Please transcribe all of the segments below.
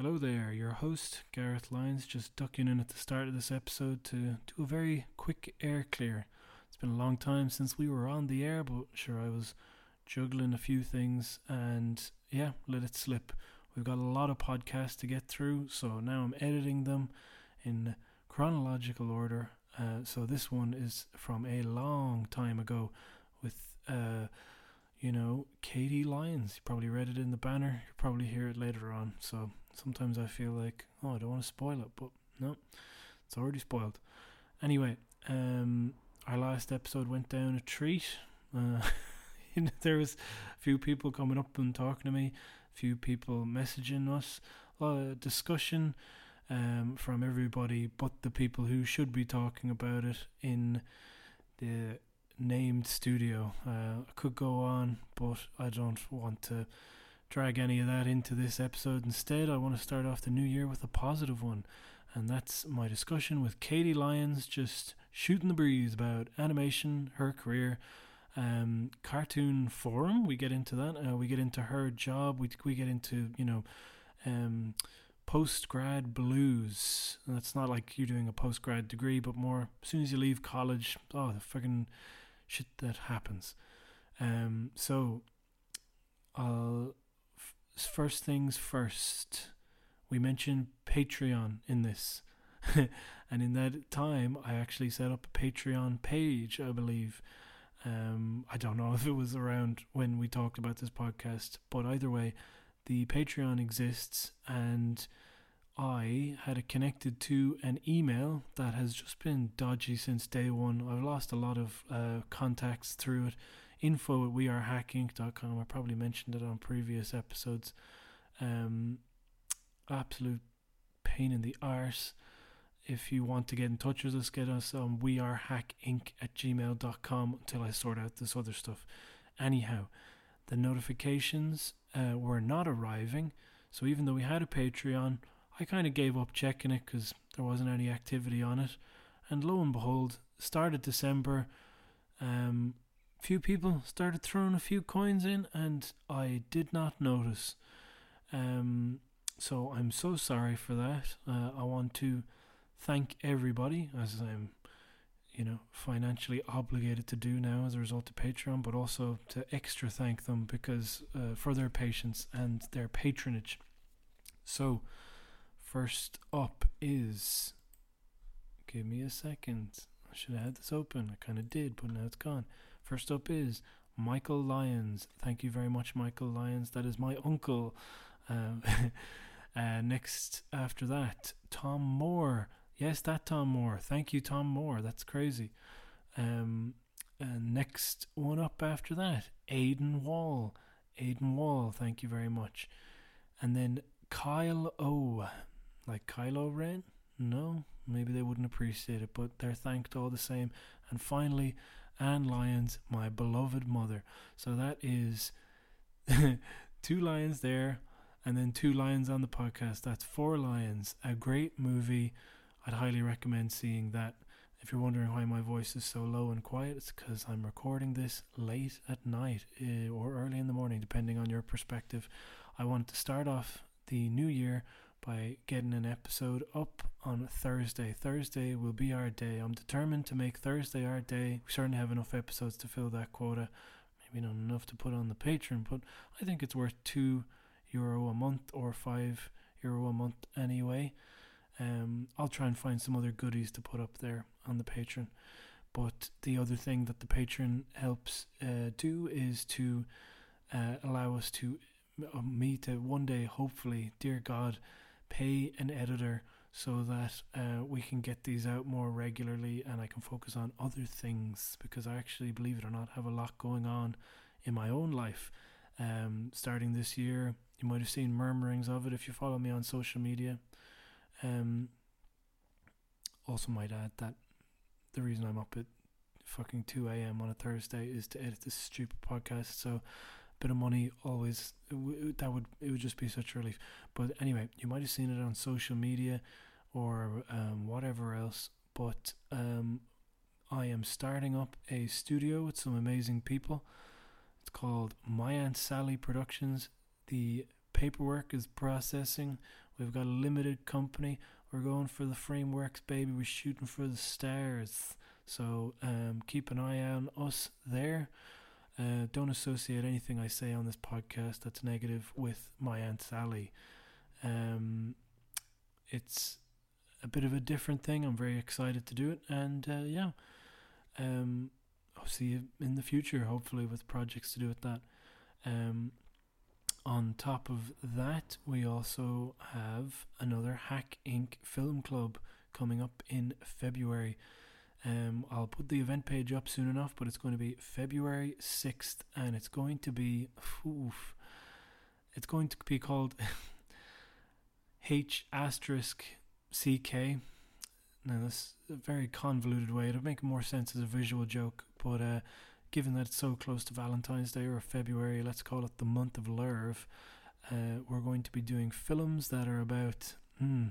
Hello there, your host, Gareth Lyons, just ducking in at the start of this episode to do a very quick air clear. It's been a long time since we were on the air, but sure, I was juggling a few things and yeah, let it slip. We've got a lot of podcasts to get through, so now I'm editing them in chronological order. Uh, so this one is from a long time ago with. Uh, you know, Katie Lyons. You probably read it in the banner. You'll probably hear it later on. So sometimes I feel like, oh, I don't want to spoil it, but no, it's already spoiled. Anyway, um, our last episode went down a treat. Uh, there was a few people coming up and talking to me, a few people messaging us, a lot of discussion um, from everybody but the people who should be talking about it in the named studio. Uh, I could go on, but I don't want to drag any of that into this episode. Instead, I want to start off the new year with a positive one, and that's my discussion with Katie Lyons, just shooting the breeze about animation, her career. Um, cartoon forum, we get into that. Uh, we get into her job. We we get into you know, um, post grad blues. And that's not like you're doing a post grad degree, but more as soon as you leave college. Oh, the fucking shit that happens. Um, so, I'll first things first. We mentioned Patreon in this, and in that time, I actually set up a Patreon page. I believe. Um, I don't know if it was around when we talked about this podcast, but either way, the Patreon exists, and I had it connected to an email that has just been dodgy since day one. I've lost a lot of uh, contacts through it. Info at wearehackinc.com. I probably mentioned it on previous episodes. Um, absolute pain in the arse. If you want to get in touch with us, get us on wearehackinc at gmail.com until I sort out this other stuff. Anyhow, the notifications uh, were not arriving. So even though we had a Patreon, I kind of gave up checking it because there wasn't any activity on it. And lo and behold, started December, um, few people started throwing a few coins in, and I did not notice. Um, so I'm so sorry for that. Uh, I want to thank everybody as I'm, you know, financially obligated to do now as a result of Patreon, but also to extra thank them because uh, for their patience and their patronage. So, First up is. Give me a second. I should have had this open. I kind of did, but now it's gone. First up is Michael Lyons. Thank you very much, Michael Lyons. That is my uncle. Um, uh, next, after that, Tom Moore. Yes, that Tom Moore. Thank you, Tom Moore. That's crazy. Um, and next one up after that, Aiden Wall. Aiden Wall, thank you very much. And then Kyle O like Kylo Ren? No, maybe they wouldn't appreciate it, but they're thanked all the same. And finally, Anne Lyons, my beloved mother. So that is two lions there, and then two lions on the podcast. That's four lions. A great movie. I'd highly recommend seeing that. If you're wondering why my voice is so low and quiet, it's because I'm recording this late at night uh, or early in the morning, depending on your perspective. I wanted to start off the new year by getting an episode up on Thursday. Thursday will be our day. I'm determined to make Thursday our day. We certainly have enough episodes to fill that quota. Maybe not enough to put on the Patreon, but I think it's worth two euro a month or five euro a month anyway. Um, I'll try and find some other goodies to put up there on the Patreon. But the other thing that the Patreon helps uh, do is to uh, allow us to uh, me to one day, hopefully, dear God, pay an editor so that uh, we can get these out more regularly and I can focus on other things because I actually, believe it or not, have a lot going on in my own life. Um, starting this year, you might have seen murmurings of it if you follow me on social media. Um, also, might add that the reason I'm up at fucking 2 a.m. on a Thursday is to edit this stupid podcast. So bit of money always that would it would just be such a relief. But anyway, you might have seen it on social media or um, whatever else. But um, I am starting up a studio with some amazing people. It's called My Aunt Sally Productions. The paperwork is processing. We've got a limited company. We're going for the frameworks, baby. We're shooting for the stars. So um, keep an eye on us there. Uh, don't associate anything I say on this podcast that's negative with my Aunt Sally. Um, it's a bit of a different thing. I'm very excited to do it. And uh, yeah, um, I'll see you in the future, hopefully, with projects to do with that. Um, on top of that, we also have another Hack Inc. film club coming up in February. Um, I'll put the event page up soon enough, but it's going to be February 6th, and it's going to be, oof, it's going to be called H asterisk CK. Now, that's a very convoluted way. It'll make more sense as a visual joke, but uh, given that it's so close to Valentine's Day or February, let's call it the month of Lerv, uh, we're going to be doing films that are about hmm,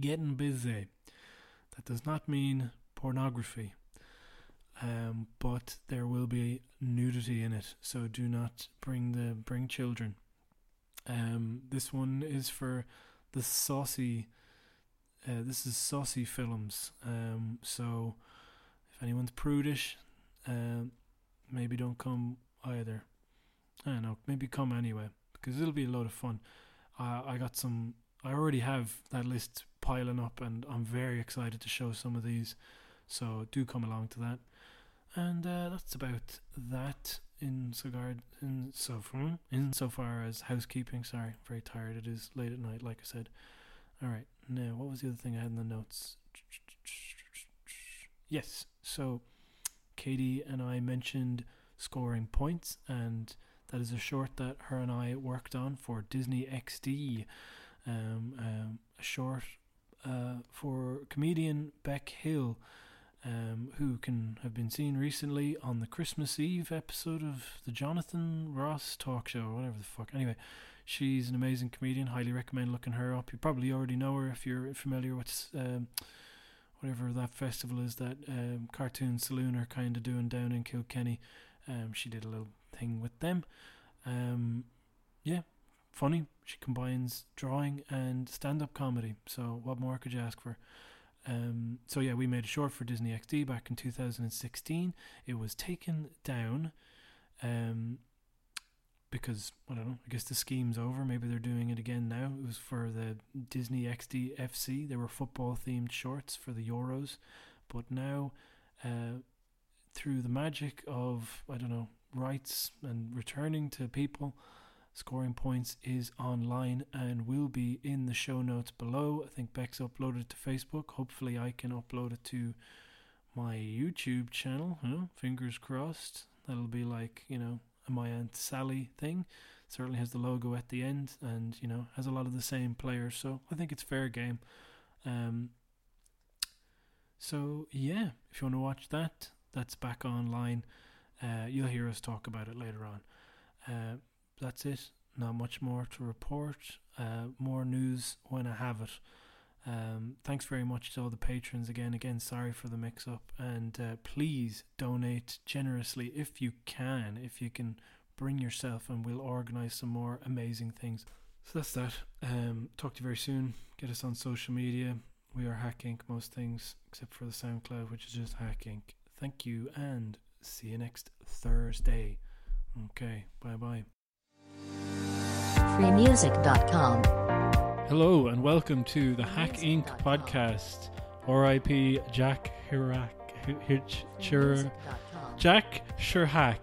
getting busy. That does not mean pornography, um, but there will be nudity in it, so do not bring the bring children. Um, this one is for the saucy. Uh, this is saucy films. Um, so if anyone's prudish, um, maybe don't come either. I don't know. Maybe come anyway because it'll be a lot of fun. Uh, I got some. I already have that list piling up, and I'm very excited to show some of these. So do come along to that. And uh, that's about that in so far in so far as housekeeping. Sorry, I'm very tired. It is late at night, like I said. All right. Now, what was the other thing I had in the notes? Yes. So Katie and I mentioned scoring points, and that is a short that her and I worked on for Disney XD, um, um, a short uh, for comedian Beck Hill. Um, who can have been seen recently on the Christmas Eve episode of the Jonathan Ross talk show, or whatever the fuck. Anyway, she's an amazing comedian. Highly recommend looking her up. You probably already know her if you're familiar with um, whatever that festival is that um, Cartoon Saloon are kind of doing down in Kilkenny. Um, she did a little thing with them. Um, yeah, funny. She combines drawing and stand-up comedy. So what more could you ask for? Um, so yeah, we made a short for Disney XD back in 2016. It was taken down um, because I don't know. I guess the scheme's over. Maybe they're doing it again now. It was for the Disney XD FC. They were football themed shorts for the Euros, but now, uh, through the magic of I don't know rights and returning to people, scoring points is online and will be in the show notes below. I think Beck's uploaded to Facebook. Hopefully, I can upload it to my YouTube channel. Fingers crossed. That'll be like you know my Aunt Sally thing. Certainly has the logo at the end, and you know has a lot of the same players. So I think it's fair game. Um, so yeah, if you want to watch that, that's back online. Uh, you'll hear us talk about it later on. Uh, that's it. Not much more to report. Uh, more news when I have it. Um, thanks very much to all the patrons again. Again, sorry for the mix up. And uh, please donate generously if you can. If you can bring yourself, and we'll organize some more amazing things. So that's that. Um, talk to you very soon. Get us on social media. We are Hack Inc. most things, except for the SoundCloud, which is just Hack Inc. Thank you, and see you next Thursday. Okay, bye bye. freemusic.com. Hello and welcome to the Hack Inc. podcast. R.I.P. Jack Hirak, Chir, Jack Shirhack.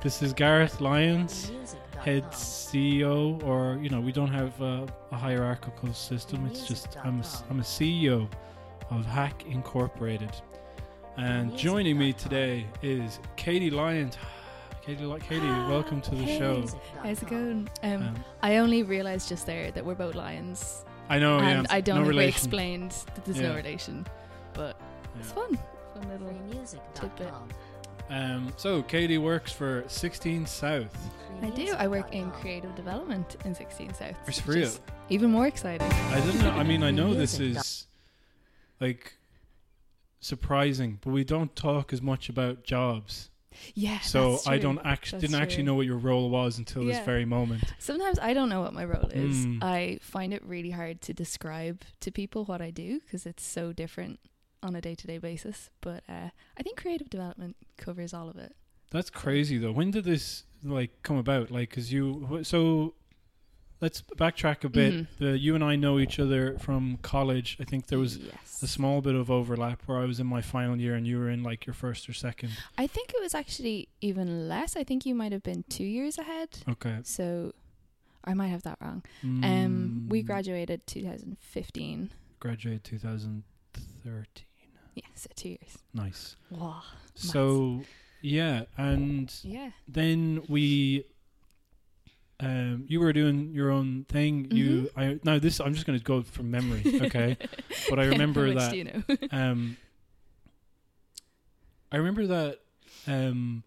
This is Gareth Lyons, head CEO, or you know, we don't have a, a hierarchical system. It's just I'm a, I'm a CEO of Hack Incorporated, and joining me today is Katie Lyons. Katie, Li- Katie, welcome to the show. How's it going? Um, Um, I only realised just there that we're both lions, I know, and yeah, I don't no think we relation. explained that there's Yeah. no relation, but it's Yeah. fun. Fun little. tidbit. Um, so Katie works for 16 South. I do. I work in creative development in 16 South. It's which real. is Even more exciting. I didn't know. I mean, I know this is like surprising, but we don't talk as much about jobs. Yeah. So I don't actually didn't actually know what your role was until this very moment. Sometimes I don't know what my role is. Mm. I find it really hard to describe to people what I do because it's so different on a day to day basis. But uh, I think creative development covers all of it. That's crazy though. When did this like come about? Like, cause you wh- so. Let's backtrack a bit. Mhm. The, you and I know each other from college. I think there was yes. a small bit of overlap where I was in my final year and you were in like your first or second. I think it was actually even less. I think you might have been two years ahead. Okay. So I might have that wrong. Um, we Mm, graduated 2015. graduated 2013. Yeah, so two years. Nice. Wow. So yeah, and Yeah. then we um you were doing your own thing you Mm-hmm. i now this i'm just going to go from memory okay But I remember that- you know? um i remember that um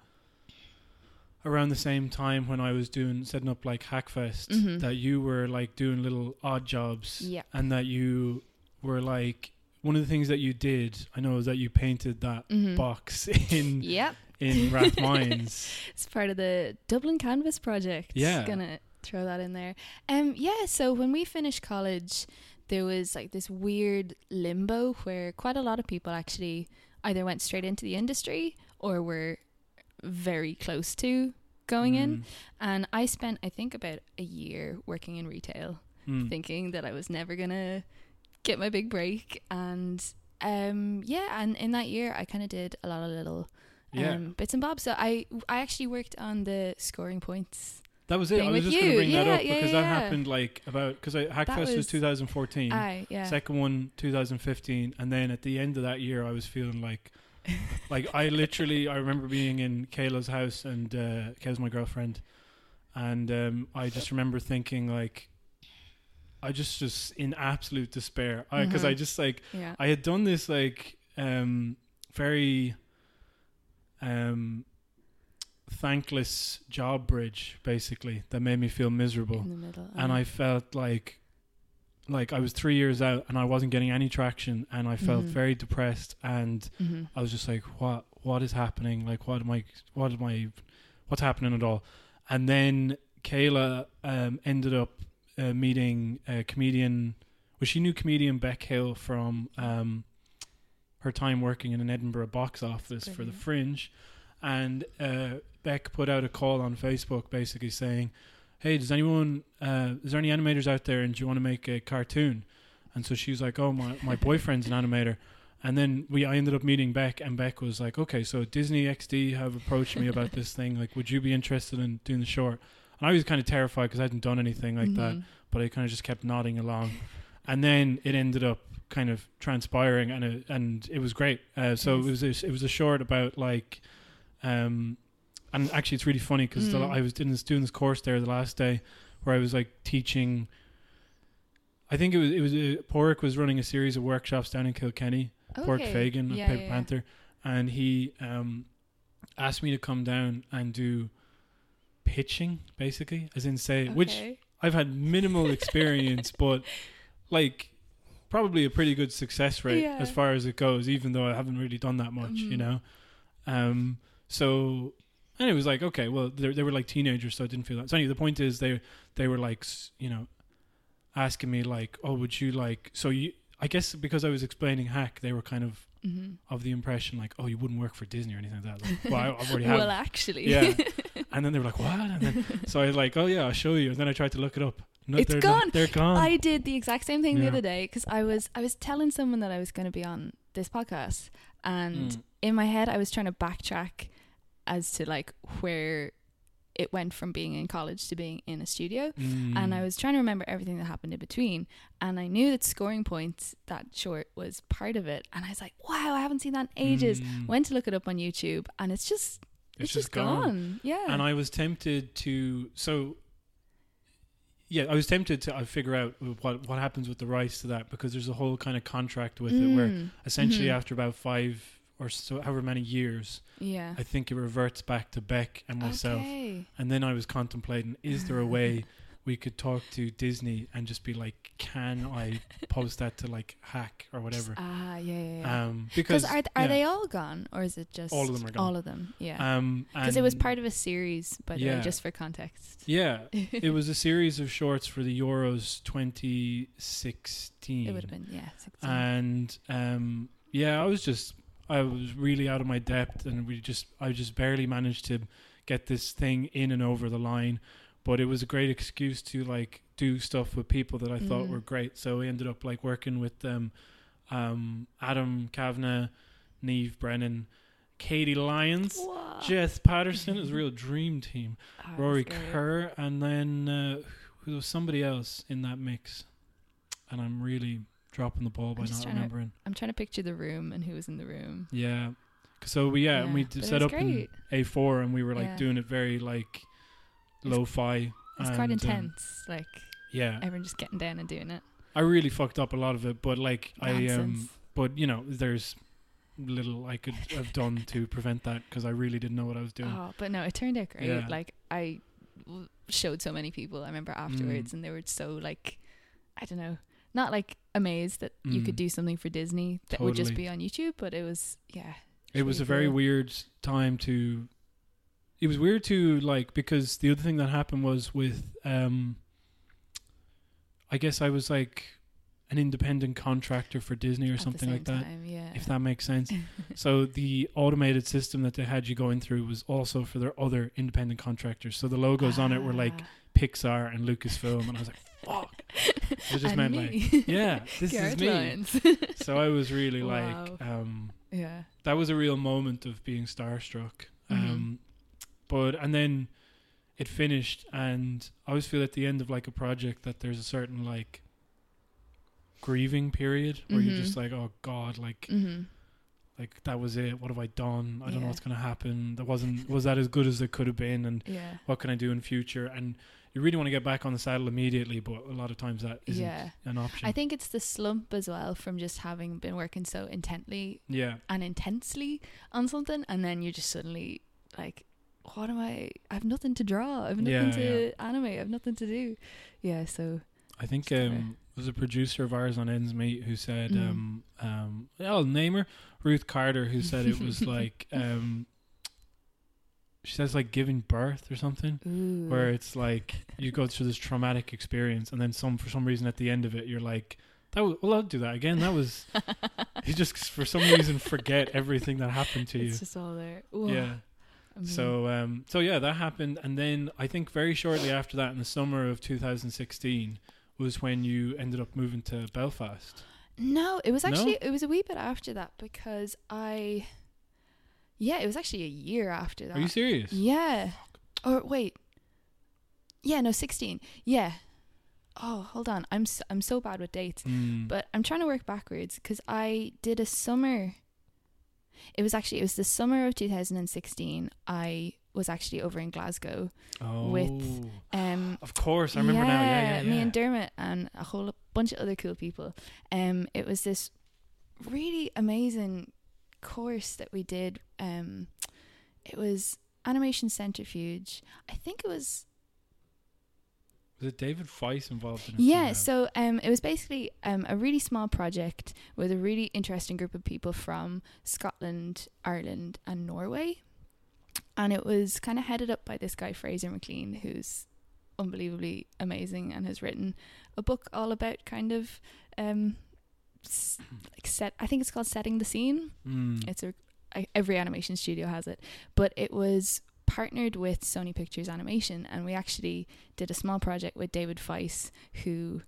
around the same time when i was doing setting up like hackfest Mhm. that you were like doing little odd jobs Yeah. and that you were like one of the things that you did i know is that you painted that Mhm. box in Yep. In Rathmines. It's part of the Dublin Canvas project. Yeah. Gonna throw that in there. Um yeah, so when we finished college there was like this weird limbo where quite a lot of people actually either went straight into the industry or were very close to going in. Mm, And I spent I think about a year working in retail, mm. thinking that I was never gonna get my big break and um yeah, and in that year I kinda did a lot of little yeah. um, bits and bobs. So I I actually worked on the scoring points. That was it. I was just going to bring that up yeah, because that happened like about because Hackfest was, was- 2014, Aye, yeah. second one 2015, and then at the end of that year, I was feeling like, like I literally I remember being in Kayla's house and uh, Kayla's my girlfriend, and um, I just remember thinking like, I just just in absolute despair because I Mhm. just like yeah. I had done this like um very um thankless job bridge basically that made me feel miserable in the middle. and. I felt like like I was 3 years out and I wasn't getting any traction and I felt Mhm. very depressed and Mhm. I was just like what what is happening like what am I what am I what's happening at all and then Kayla um ended up uh, meeting a comedian well she knew comedian Beck Hill from um her time working in an Edinburgh box office for the Fringe and uh Beck put out a call on Facebook basically saying hey does anyone uh is there any animators out there and do you want to make a cartoon and so she was like oh my my boyfriend's an animator and then we I ended up meeting Beck and Beck was like, Okay, so Disney XD have approached me about this thing, like would you be interested in doing the short? And I was kind of terrified because I hadn't done anything like that, Mhm. but I kind of just kept nodding along. And then it ended up kind of transpiring and it, and it was great. Uh, so Nice. it was a, it was a short about like um and actually it's really funny because Mm. I was doing this, doing this course there the last day where I was like teaching I think it was it was uh, Pádraig was running a series of workshops down in Kilkenny Pork Okay. Fagan, Yeah, Pink yeah. Panther, and he um, asked me to come down and do pitching, basically, as in say, which I've had minimal experience, but like probably a pretty good success rate Yeah. as far as it goes, even though I haven't really done that much, you Mhm. know. Um, so and it was like okay, well they they were like teenagers, so I didn't feel that. So anyway, the point is they they were like you know asking me like, oh, would you like so you. I guess because I was explaining hack, they were kind of Mhm. of the impression like, oh, you wouldn't work for Disney or anything like that. Like, well, I, I've already have. well, actually, Yeah. and then they were like, what? And then, so I was like, oh yeah, I'll show you. And then I tried to look it up. No, It's they're gone. Not, they're gone. I did the exact same thing the other day because I was I was telling someone that I was going to be on this podcast, and Mm. in my head I was trying to backtrack as to like where it went from being in college to being in a studio. Mm. and I was trying to remember everything that happened in between. And I knew that scoring points, that short, was part of it. And I was like, wow, I haven't seen that in ages. Mm. Went to look it up on YouTube, and it's just it's, just gone. Yeah. And I was tempted to so. Yeah, I was tempted to uh, figure out what what happens with the rights to that because there's a whole kind of contract with it where Mm. essentially Mhm. after about five or so however many years, yeah. I think it reverts back to Beck and myself. Okay. And then I was contemplating, is there a way we could talk to Disney and just be like, "Can I post that to like Hack or whatever?" Ah, yeah, yeah. yeah. Um, because are th- are yeah, they all gone, or is it just All of them are gone. All of them, yeah. Um, Because it was part of a series, by the way, Yeah. just for context. Yeah, it was a series of shorts for the Euros 2016. It would have been yeah. 16. and um, yeah, I was just I was really out of my depth, and we just I just barely managed to get this thing in and over the line. But it was a great excuse to like do stuff with people that I thought Mhm. were great. So we ended up like working with them, um, Adam Kavanagh, Neve Brennan, Katie Lyons. Wow. Jess Patterson it was a real dream team. Oh, Rory. Kerr, and then uh, there was somebody else in that mix, and I'm really dropping the ball by I'm just not trying to- remembering. I'm trying to picture the room and who was in the room. Yeah, so we yeah, and we Yeah, d- but it set up in. A4, and we were like Yeah. doing it very like lo-fi. It's and, quite um, intense. like yeah, everyone just getting down and doing it. I really fucked up a lot of it, but like I um, but you know, there's little I could have done to prevent that because I really didn't know what I was doing. Oh, but no, it turned out great. Yeah. Like I w- showed so many people. I remember Mm. afterwards, and they were so like, I don't know, not like amazed that you could Mm. do something for Disney that would just be on YouTube, but it was yeah. it was really a very cool. weird time to it was weird to like because the other thing that happened was with um i guess i was like an independent contractor for disney or at something like that time, yeah. if that makes sense so the automated system that they had you going through was also for their other independent contractors so the logos on it were like Ah. pixar and lucasfilm and i was like fuck it just And meant like yeah this is me so i was really Wow. like um yeah. that was a real moment of being starstruck. Mhm. Um, but and then it finished, and I always feel at the end of like a project that there's a certain like grieving period where you're Mhm. just like, oh god, like Mm-hmm. like that was it. What have I done? I don't know what's gonna happen. That wasn't was that as good as it could have been, and Yeah. what can I do in future? And you really want to get back on the saddle immediately, but a lot of times that isn't Yeah. an option. I think it's the slump as well from just having been working so intently yeah, and intensely on something, and then you're just suddenly like, what am I? I have nothing to draw. I have nothing Yeah, to animate. I have nothing to do. Yeah. So I think um, was a producer of ours on Ends Meet who said, Mm. um, um, I'll name her, Ruth Carter, who said it was like, um, she says like giving birth or something, ooh. where it's like you go through this traumatic experience, and then some for some reason at the end of it, you're like, that was, well, I'll do that again. That was you just for some reason forget everything that happened to you. it's just all there. Whoa. Yeah. Amazing. So um so yeah, that happened and then I think very shortly after that in the summer of 2016 was when you ended up moving to Belfast. No, it was No? actually it was a wee bit after that because I Yeah, it was actually a year after that. Are you serious? Yeah. Or wait. Yeah, no, 16. Yeah. Oh, hold on. I'm so, I'm so bad with dates. Mm. But I'm trying to work backwards cuz I did a summer It was actually it was the summer of 2016. I was actually over in Glasgow. oh, with, Um of course, I remember now. Yeah, yeah, yeah. me and Dermot and a whole bunch of other cool people. Um, it was this really amazing course that we did. Um, it was animation centrifuge. I think it was was it David Feiss involved in it? yeah. So um, it was basically um a really small project with a really interesting group of people from Scotland, Ireland, and Norway, and it was kind of headed up by this guy Fraser MacLean, who's unbelievably amazing and has written a book all about kind of um s- like set I think it's called setting the scene Mm. it's a I- every animation studio has it but it was partnered with Sony Pictures Animation and we actually did a small project with David Feiss who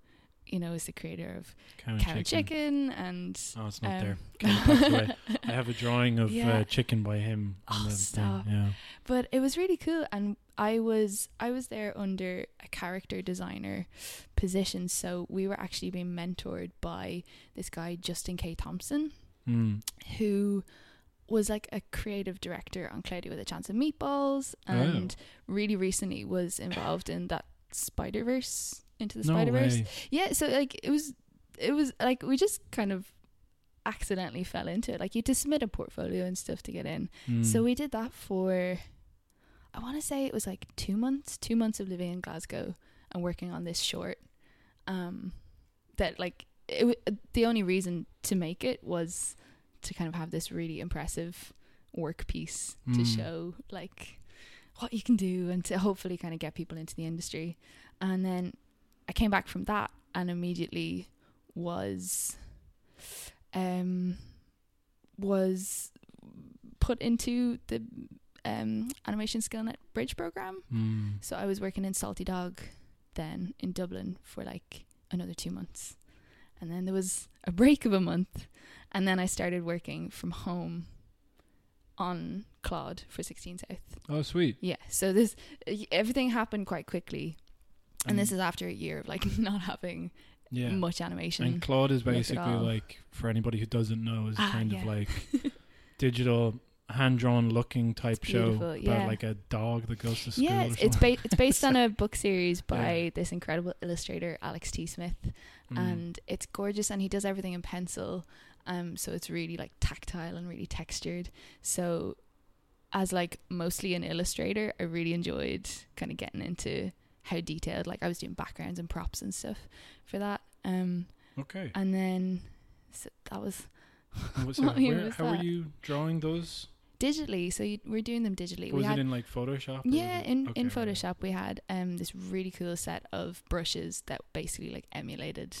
you know is the creator of Cow and Cow and Chicken and Oh, it's not um, there. Came passed away. I have a drawing of Yeah. uh, chicken by him. on Oh, the stop. Yeah. but it was really cool and I was I was there under a character designer position so we were actually being mentored by this guy Justin K Thompson Mm. who was like a creative director on Cloudy with a Chance of Meatballs Oh. and really recently was involved in that Spider Verse into the No Spider Verse. Yeah, so like it was it was like we just kind of accidentally fell into it. Like you had to submit a portfolio and stuff to get in. Mm. So we did that for I want to say it was like 2 months, 2 months of living in Glasgow and working on this short. Um, that like it, the only reason to make it was to kind of have this really impressive work piece to Mm. show like what you can do and to hopefully kind of get people into the industry. And then I came back from that and immediately was um was put into the um animation skillnet bridge program. Mm. So I was working in Salty Dog then in Dublin for like another 2 months. And then there was a break of a month and then I started working from home on Claude for 16 South. Oh, sweet. Yeah. So this everything happened quite quickly. And Mm. this is after a year of like not having yeah. much animation. And Claude is basically like, for anybody who doesn't know, is Ah, kind yeah. of like digital, hand drawn looking type show about yeah. like a dog that goes to school. yeah, it's it's, ba- it's based on a book series by Yeah. this incredible illustrator Alex T. Smith, Mm. and it's gorgeous. And he does everything in pencil, um, so it's really like tactile and really textured. So, as like mostly an illustrator, I really enjoyed kind of getting into how detailed. Like I was doing backgrounds and props and stuff for that. Um, okay. and then so that was so where, was how were you drawing those? digitally. So you, we're doing them digitally. Was we had it in like Photoshop? Yeah, in in okay, right. Photoshop we had um this really cool set of brushes that basically like emulated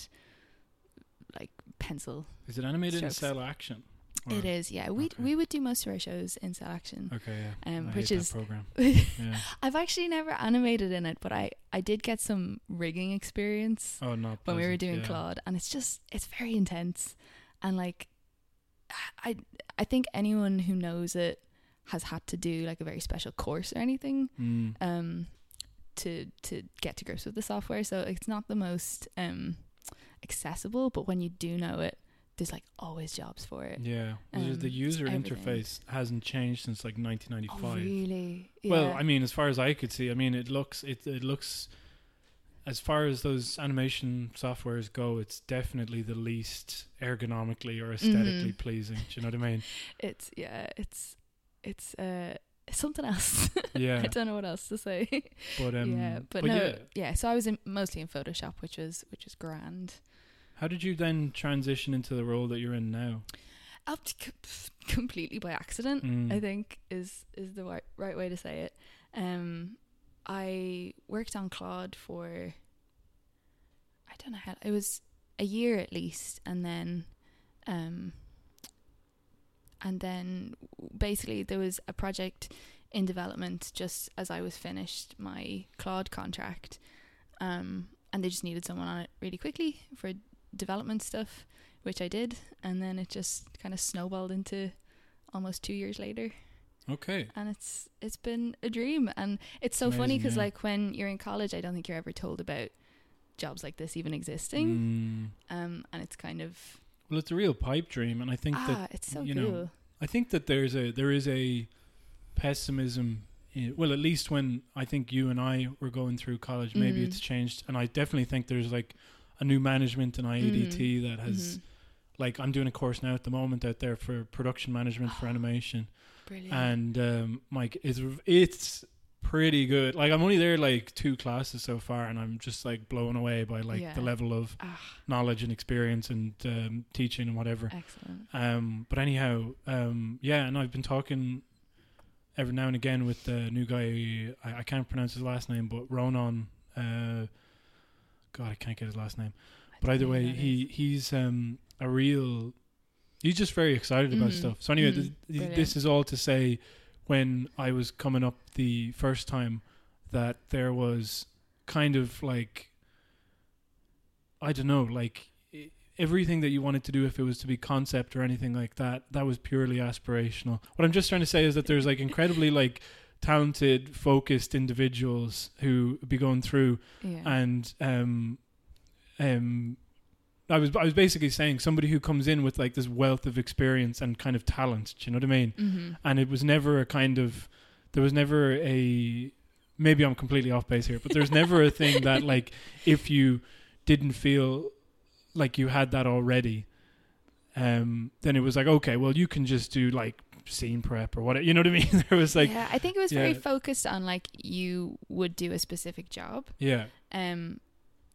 pencil. Is it animated strokes. in CelAction? It is, yeah. We okay. we would do most of our shows in CelAction. Okay, yeah. Um, which is- program. Yeah. I've actually never animated in it, but I I did get some rigging experience Oh, not when we were doing yeah. Claude, and it's just it's very intense, and like I I think anyone who knows it has had to do like a very special course or anything Mm. um to to get to grips with the software so it's not the most um accessible but when you do know it there's like always jobs for it Yeah. The- Um, the user interface hasn't changed since like 1995. oh really Well, I mean, as far as I could see, I mean, it looks it it looks as far as those animation softwares go, it's definitely the least ergonomically or esthetically Mhm. pleasing. Do you know what I mean? it's yeah it's it's uh something else Yeah. i don't know what else to say But um, yeah but, but no yeah. yeah. so i was in, mostly in photoshop which was which was grand How did you then transition into the role that you're in now? up to completely by accident Mm. I think is is the right, right way to say it. Um, I worked on Claude for I don't know how it was a year at least, and then, um, and then basically there was a project in development just as I was finished my Claude contract, um, and they just needed someone on it really quickly for development stuff, which I did, and then it just kind of snowballed into almost two years later Okay. and it's it's been a dream and it's so funny because yeah. like when you're in college i don't think you're ever told about jobs like this even existing Mm. um and it's kind of Well, it's a real pipe dream, and I think ah that it's so you cool know, I think that there's a there is a pessimism. In, well, at least when I think you and I were going through college, maybe Mm. it's changed, and I definitely think there's like a new management in IADT that has Mhm. like I'm doing a course now at the moment out there for production management for animation, brilliant and um, Mike, it's it's pretty good. Like I'm only there like two classes so far, and I'm just like blown away by like Yeah. the level of ah knowledge and experience and um, teaching and whatever. excellent Um, but anyhow, um, yeah, and I've been talking every now and again with the new guy. I, I can't pronounce his last name, but Ronan. Uh, God, I can't get his last name. But either way, he he's um, a real. He's just very excited about Mhm, stuff. So anyway, mhm, th- th- this is all to say, when I was coming up the first time, that there was kind of like, I don't know, like everything that you wanted to do, if it was to be concept or anything like that, that was purely aspirational. What I'm just trying to say is that there's like incredibly like talented, focused individuals who be going through yeah and um um I was I was basically saying somebody who comes in with like this wealth of experience and kind of talent, do you know what I mean? mm-hmm. And it was never a kind of there was never a maybe I'm completely off base here, but there's never a thing that like if you didn't feel like you had that already, um, then it was like okay, well you can just do like scene prep or whatever. You know what I mean? there was like yeah i think it was very focused on like you would do a specific job yeah, Um,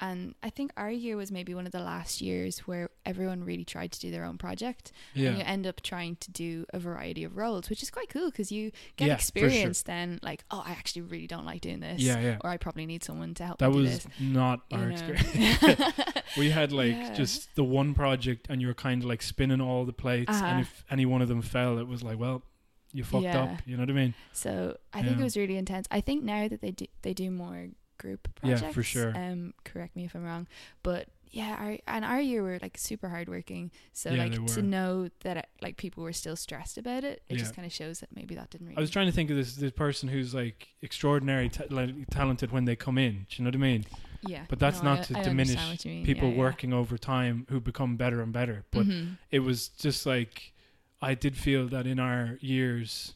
and I think our year was maybe one of the last years where everyone really tried to do their own project. And you end up trying to do a variety of roles, which is quite cool because you get Yeah, for sure. experience then, like, oh, I actually really don't like doing this. Yeah, yeah. Or I probably need someone to help That me do was not you our know. experience. we had like Yeah. just the one project and you were kind of like spinning all the plates Uh-huh. and if any one of them fell it was like well you fucked Yeah. up you know what i mean So I think it was really intense. I think now that they do they do more group Yeah, for sure. Um, correct me if I'm wrong, but yeah, our and our year were like super hardworking. So Yeah, like to know that like people were still stressed about it, it just kind of shows that maybe that didn't really. i was trying to think of this this person who's like extraordinary ta- like, talented when they come in do you know what i mean yeah, but that's no, not I- to I diminish understand what you mean. people Yeah, yeah. working over time who become better and better but Mhm. it was just like I did feel that in our years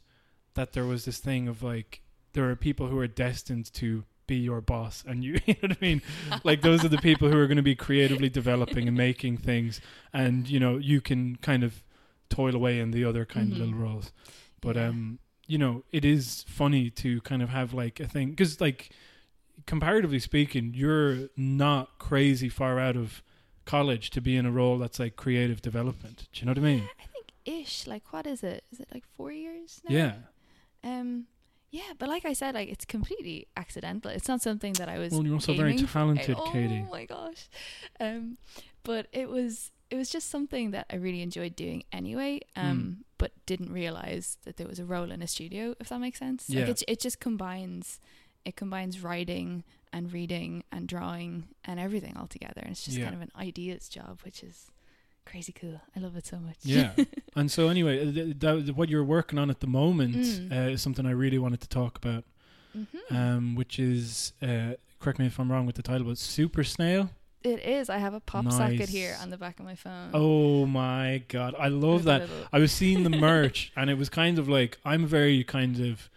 that there was this thing of like there are people who are destined to be your boss and you, you know what I mean like those are the people who are going to be creatively developing and making things and you know you can kind of toil away in the other kind Mhm. of little roles but Yeah. um you know it is funny to kind of have like a thing cuz like comparatively speaking you're not crazy far out of college to be in a role that's like creative development do you know what I mean I think ish. Like, what is it? Is it like four years? Now? Yeah. Um. Yeah, but like I said, like it's completely accidental. It's not something that I was. Well, you're also very aiming for. talented, oh, my gosh. Um, but it was it was just something that I really enjoyed doing anyway. Mm. Um, but didn't realize that there was a role in a studio. If that makes sense. Yeah. Like it it just combines. It combines writing and reading and drawing and everything all together. And it's just Yeah. kind of an ideas job, which is crazy cool. I love it so much. Yeah. and so anyway, uh, th- that, what you're working on at the moment Mm. uh, is something I really wanted to talk about, hmm um, which is uh, correct me if I'm wrong with the title, but Super Snail. It is. I have a pop socket here on the back of my phone. Oh my god, I love that. I was seeing the merch, and it was kind of like I'm very kind of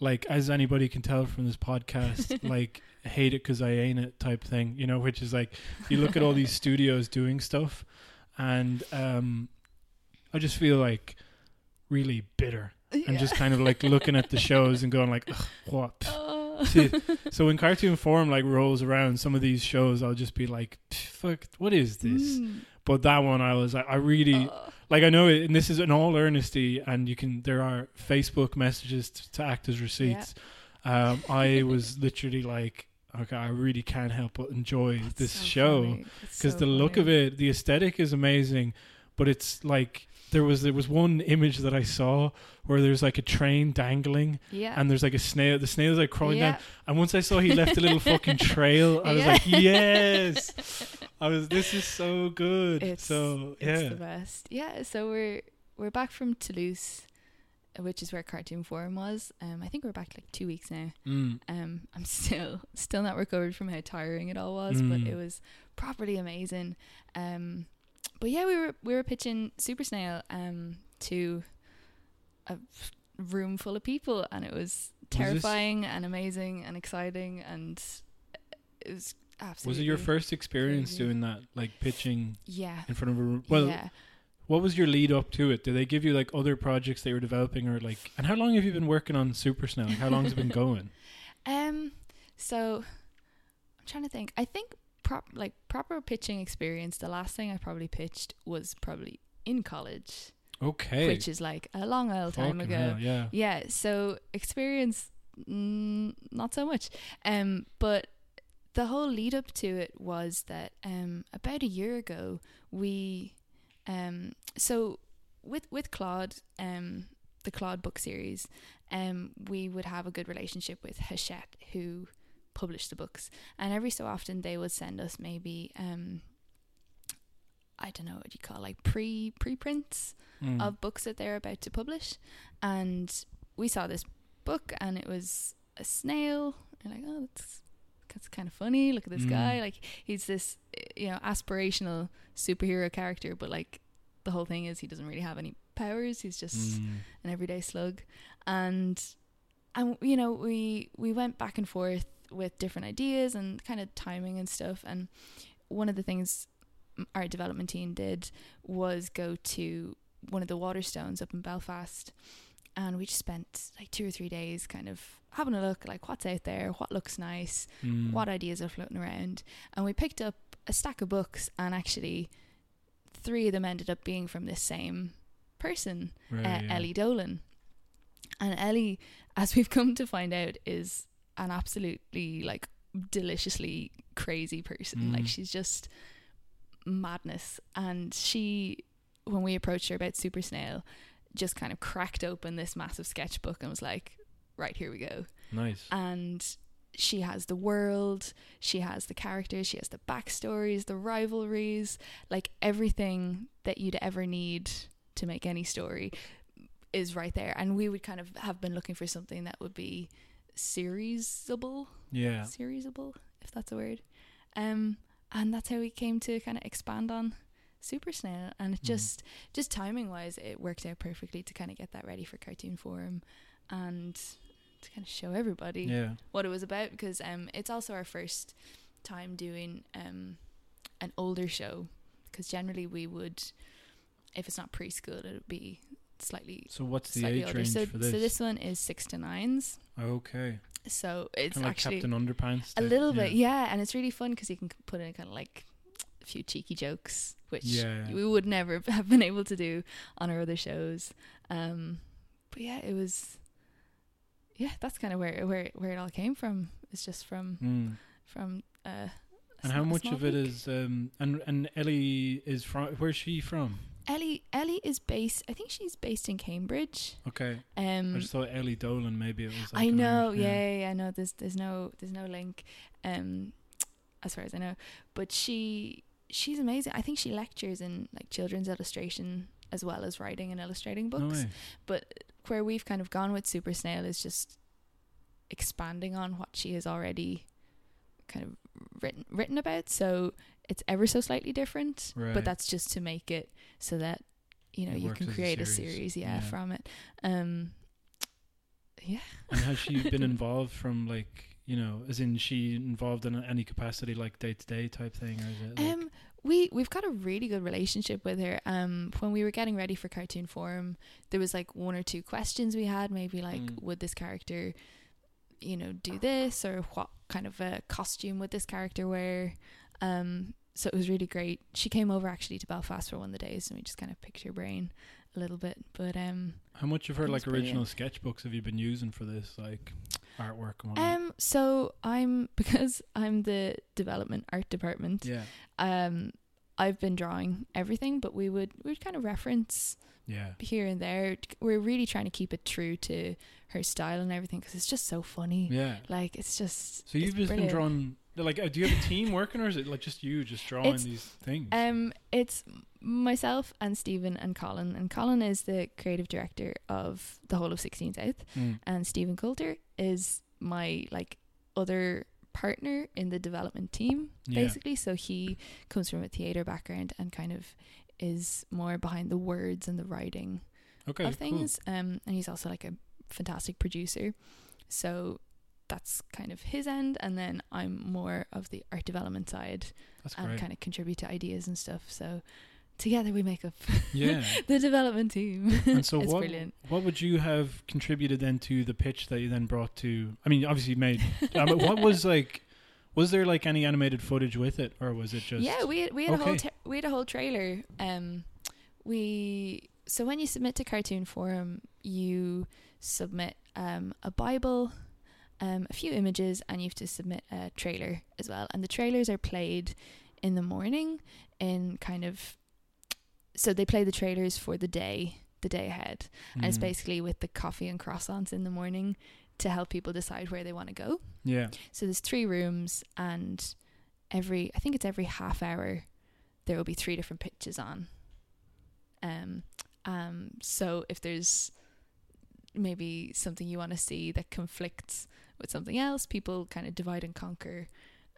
like, as anybody can tell from this podcast, like hate it because I ain't it type thing, you know. Which is like you look at all these studios doing stuff, and um, I just feel like really bitter and Yeah. just kind of like looking at the shows and going like, what? Oh. So when Cartoon Forum like rolls around, some of these shows I'll just be like, fuck, what is this? Mm. But that one I was like, I really Oh. like I know it, and this is in all earnesty, and you can there are Facebook messages t- to act as receipts. Um, I was literally like, okay, I really can't help but enjoy That's this so show because so the look of it, the aesthetic is amazing, but it's like there was there was one image that I saw where there's like a train dangling Yeah. and there's like a snail. The snail's like crawling yeah. down, and once I saw he left a little fucking trail, I was Yeah. like, yes. I was. This is so good. It's so it's the best. Yeah. So we're we're back from Toulouse, which is where Cartoon Forum was. Um, I think we're back like two weeks now. Mm. Um, I'm still still not recovered from how tiring it all was, Mm. but it was properly amazing. Um, but yeah, we were we were pitching Super Snail um to a room full of people, and it was terrifying and amazing and exciting, and it was absolutely. Was it your first experience crazy. doing that, like pitching Yeah. in front of a room? Well, yeah. what was your lead up to it? Did they give you like other projects they were developing, or like? And how long have you been working on Super Snail? How long has it been going? Um. So, I'm trying to think. I think prop like proper pitching experience. The last thing I probably pitched was probably in college, Okay, which is like a long old time ago. hell, yeah. Yeah. So experience, mm, not so much. Um. But the whole lead up to it was that um about a year ago we um so with with Claude um the Claude book series um we would have a good relationship with Hachette who published the books. And every so often they would send us maybe um I don't know what you call like pre preprints Mm. of books that they're about to publish. And we saw this book and it was a snail. And like oh that's that's kind of funny. Look at this Mm. guy. Like he's this you know aspirational superhero character but like the whole thing is he doesn't really have any powers. He's just Mm. an everyday slug. And and you know we we went back and forth with different ideas and kind of timing and stuff and one of the things our development team did was go to one of the waterstones up in Belfast and we just spent like two or three days kind of having a look like what's out there, what looks nice, Mm. what ideas are floating around. And we picked up a stack of books, and actually, three of them ended up being from this same person, Right, uh, yeah. Elys Dolan. And Elys, as we've come to find out, is an absolutely like deliciously crazy person. Like Mm. she's just madness. And she, when we approached her about Super Snail, just kind of cracked open this massive sketchbook and was like, "Right here we go." Nice. and she has the world, she has the characters, she has the backstories, the rivalries, like everything that you'd ever need to make any story is right there. And we would kind of have been looking for something that would be seriesable, yeah. seriesable, if that's a word. Um, and that's how we came to kind of expand on Super Snail. And it Mhm. just, just timing wise, it worked out perfectly to kind of get that ready for Cartoon Forum and to kind of show everybody Yeah. what it was about because um it's also our first time doing um an older show because generally we would if it's not preschool it would be slightly So what's the age older range so for this? so this one is six to nines okay. so it's Kind of like actually Captain Underpants. a little bit yeah and it's really fun because you can put in kind of like a few cheeky jokes which Yeah. we would never have been able to do on our other shows um but yeah it was yeah that's kind of where where where it all came from it's just from Mm. from uh And how much of it peak. is um and and Elys is from where's she from? Elys Elys is based I think she's based in Cambridge Okay. um I just thought Elys Dolan maybe it was like I know Irish- yeah yeah, yeah no there's there's no there's no link um as far as I know but she she's amazing I think she lectures in like children's illustration as well as writing and illustrating books way. but where we've kind of gone with Super Snail is just expanding on what she has already kind of written written about. So it's ever so slightly different, Right. but that's just to make it so that you know It you can a create a series. series, yeah, Yeah. from it. Um, yeah. And has she been involved from like you know, as in she involved in any capacity like day to day type thing, or is it? Like, Um, we we've got a really good relationship with her. Um, when we were getting ready for cartoon forum, there was like one or two questions we had. Maybe like, Mm. would this character, you know, do this, or what kind of a costume would this character wear? Um, so it was really great. She came over actually to Belfast for one of the days, and we just kind of picked her brain a little bit. But um, how much of her like original sketchbooks have you been using for this like artwork? Um, so I'm because I'm the development art department. yeah, um I've been drawing everything, but we would we would kind of reference yeah. here and there. We're really trying to keep it true to her style and everything because it's just so funny. Yeah. Like it's just So you've just brilliant. been drawing. Like, uh, do you have a team working, or is it like just you just drawing It's- these things? Um, it's myself and Stephen and Colin, and Colin is the creative director of the whole of Sixteen South, Mm. and Stephen Coulter is my like other partner in the development team Yeah. basically so he comes from a theater background and kind of is more behind the words and the writing Okay, of things um and he's also like a fantastic producer so that's kind of his end and then I'm more of the art development side. That's and great. kind of contribute to ideas and stuff so together we make up yeah. the development team And so what brilliant what would you have contributed then to the pitch that you then brought to? I mean, obviously you made. um, but what was like? Was there like any animated footage with it, or was it just? Yeah, we had, we had a whole Okay. ta- we had a whole trailer. Um, we so when you submit to Cartoon Forum, you submit um a Bible, um a few images, and you have to submit a trailer as well. And the trailers are played in the morning in kind of so they play the trailers for the day the day ahead and it's Mm. basically with the coffee and croissants in the morning to help people decide where they want to go Yeah. so there's three rooms, and every I think it's every half hour there will be three different pitches on. Um, um. So if there's maybe something you want to see that conflicts with something else, people kind of divide and conquer,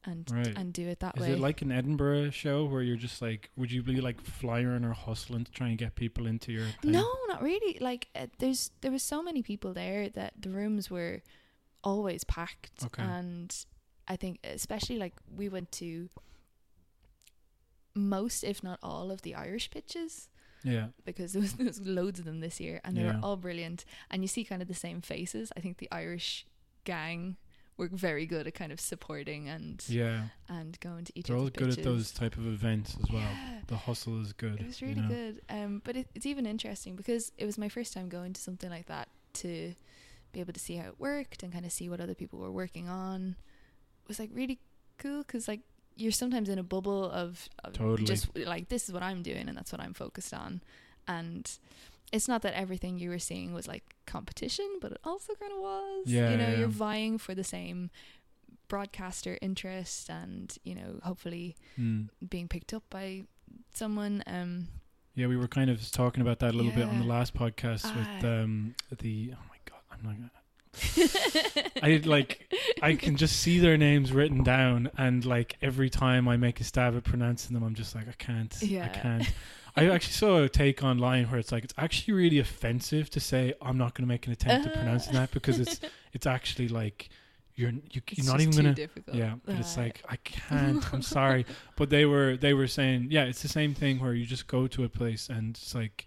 and Right. and do it that Is way. Is it like an Edinburgh show where you're just like, would you be like flying or hustling to try and get people into your thing? No, not really. Like uh, there's there was so many people there that the rooms were always packed, Okay. and I think especially like we went to most, if not all, of the Irish pitches. Yeah. because there was, there was loads of them this year and they Yeah. were all brilliant and you see kind of the same faces i think the irish gang were very good at kind of supporting and Yeah. and going to each They're all good at those type of events as well. Yeah. The hustle is good. It was you really know? good. Um, but it, it's even interesting because it was my first time going to something like that to be able to see how it worked and kind of see what other people were working on. It was like really cool because like you're sometimes in a bubble of, of Totally. just like this is what I'm doing and that's what I'm focused on, and it's not that everything you were seeing was like competition, but it also kind of was. Yeah, you know, yeah. you're vying for the same broadcaster interest and you know hopefully Mm. being picked up by someone um Yeah, we were kind of talking about that a little bit on the last podcast with Ah. um the oh my god, I'm not gonna I like I can just see their names written down and like every time I make a stab at pronouncing them I'm just like I can't yeah. I can't. I actually saw a take online where it's like it's actually really offensive to say I'm not going to make an attempt at pronouncing that because it's it's actually like you're you, you're not even going to difficult. yeah, but it's Uh, like I can't. I'm sorry, but they were they were saying yeah, it's the same thing where you just go to a place and it's like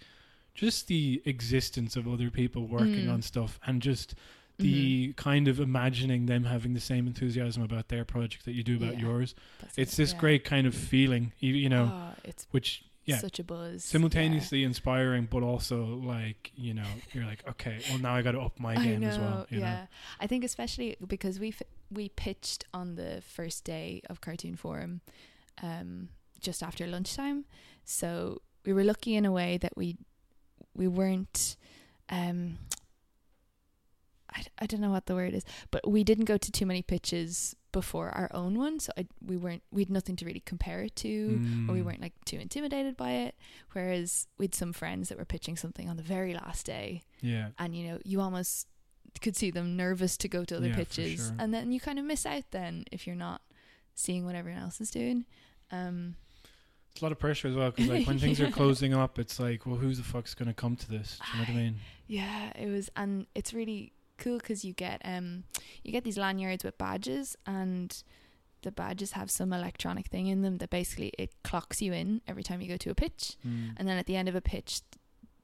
just the existence of other people working Mm. on stuff and just the kind of imagining them having the same enthusiasm about their project that you do about Yeah, yours. It's it, this yeah. great kind of feeling, you, you know, Oh, it's which yeah, such a buzz simultaneously inspiring, but also like you know, you're like okay, well now I got to up my game know, as well. You yeah know? i think especially because we f- we pitched on the first day of cartoon forum um just after lunchtime so we were lucky in a way that we we weren't um I, I don't know what the word is but we didn't go to too many pitches before our own one so I, we weren't we had nothing to really compare it to or we Mm. weren't like too intimidated by it whereas we'd some friends that were pitching something on the very last day Yeah, and you know you almost could see them nervous to go to other Yeah, pitches sure. and then you kind of miss out then if you're not seeing what everyone else is doing um It's a lot of pressure as well because like when things are closing up, it's like, well, who the fuck's gonna come to this? Do you know what I mean? yeah it was and it's really cool because you get um you get these lanyards with badges and the badges have some electronic thing in them that basically it clocks you in every time you go to a pitch Mm. and then at the end of a pitch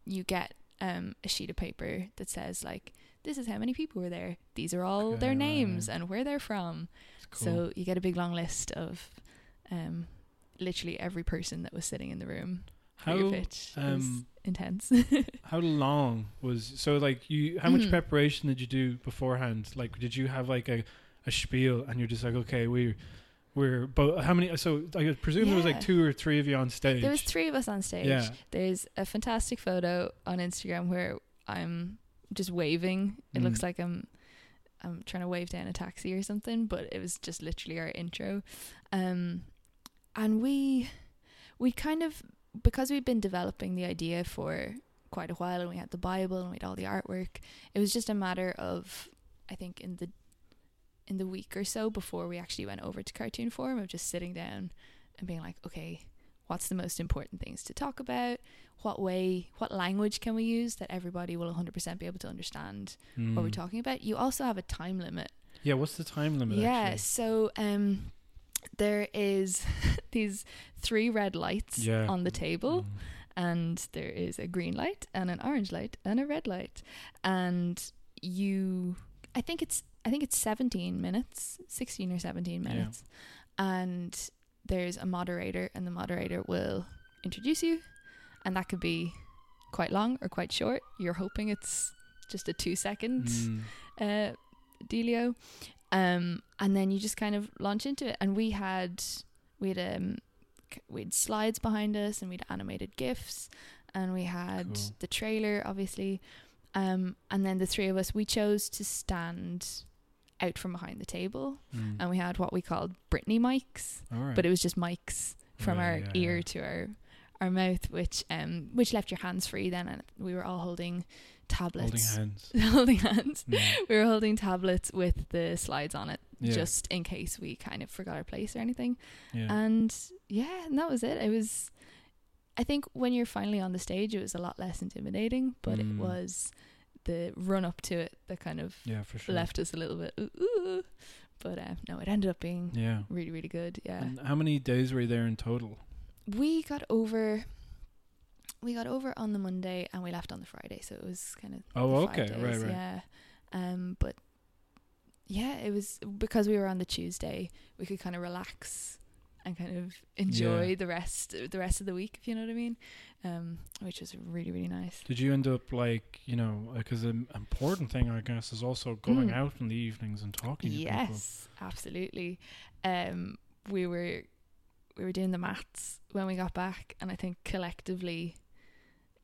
you get um, a sheet of paper that says like this is how many people were there these are all Okay, their right. names and where they're from cool. so you get a big long list of um, literally every person that was sitting in the room how your pitch um intense how long was so like you? How much Mhm. preparation did you do beforehand? Like, did you have like a a spiel and you're just like, okay, we we're but how many? So I presume there was like two or three of you on stage. there was three of us on stage Yeah. there's a fantastic photo on instagram where i'm just waving it looks Mm. like i'm i'm trying to wave down a taxi or something but it was just literally our intro um and we we kind of because we've been developing the idea for quite a while and we had the bible and we had all the artwork it was just a matter of i think in the in the week or so before we actually went over to cartoon forum of just sitting down and being like okay what's the most important things to talk about what way what language can we use that everybody will 100% be able to understand what we're Mm. talking about you also have a time limit Yeah, what's the time limit? yeah actually? so um there is these three red lights Yeah. on the table Mm. and there is a green light and an orange light and a red light and you i think it's i think it's 17 minutes 16 or 17 Yeah. minutes and there's a moderator and the moderator will introduce you and that could be quite long or quite short you're hoping it's just a two second Mm. uh, dealio. Um, and then you just kind of launch into it. And we had we had um we had slides behind us, and we had animated gifs, and we had Cool. the trailer, obviously. Um, and then the three of us we chose to stand out from behind the table, Mm. and we had what we called Britney mics, right. but it was just mics from Right, our yeah, ear yeah. to our our mouth, which um which left your hands free. Then and we were all holding tablets, holding hands. holding hands Mm. we were holding tablets with the slides on it Yeah. just in case we kind of forgot our place or anything yeah. and yeah and that was it it was i think when you're finally on the stage it was a lot less intimidating but it Mm. was the run up to it that kind of yeah, for sure. left us a little bit ooh, ooh. but uh, no it ended up being Yeah. really really good yeah And how many days were you there in total? We got over we got over on the Monday and we left on the Friday, so it was kind of Oh, okay, right, days, right. Yeah. Um, but yeah, it was because we were on the Tuesday, we could kind of relax and kind of enjoy Yeah. the rest the rest of the week, if you know what I mean. Um, which was really really nice. Did you end up like you know because an important thing I guess is also going Mm. out in the evenings and talking to people. Yes, absolutely. Um, we were we were doing the maths when we got back, and I think collectively,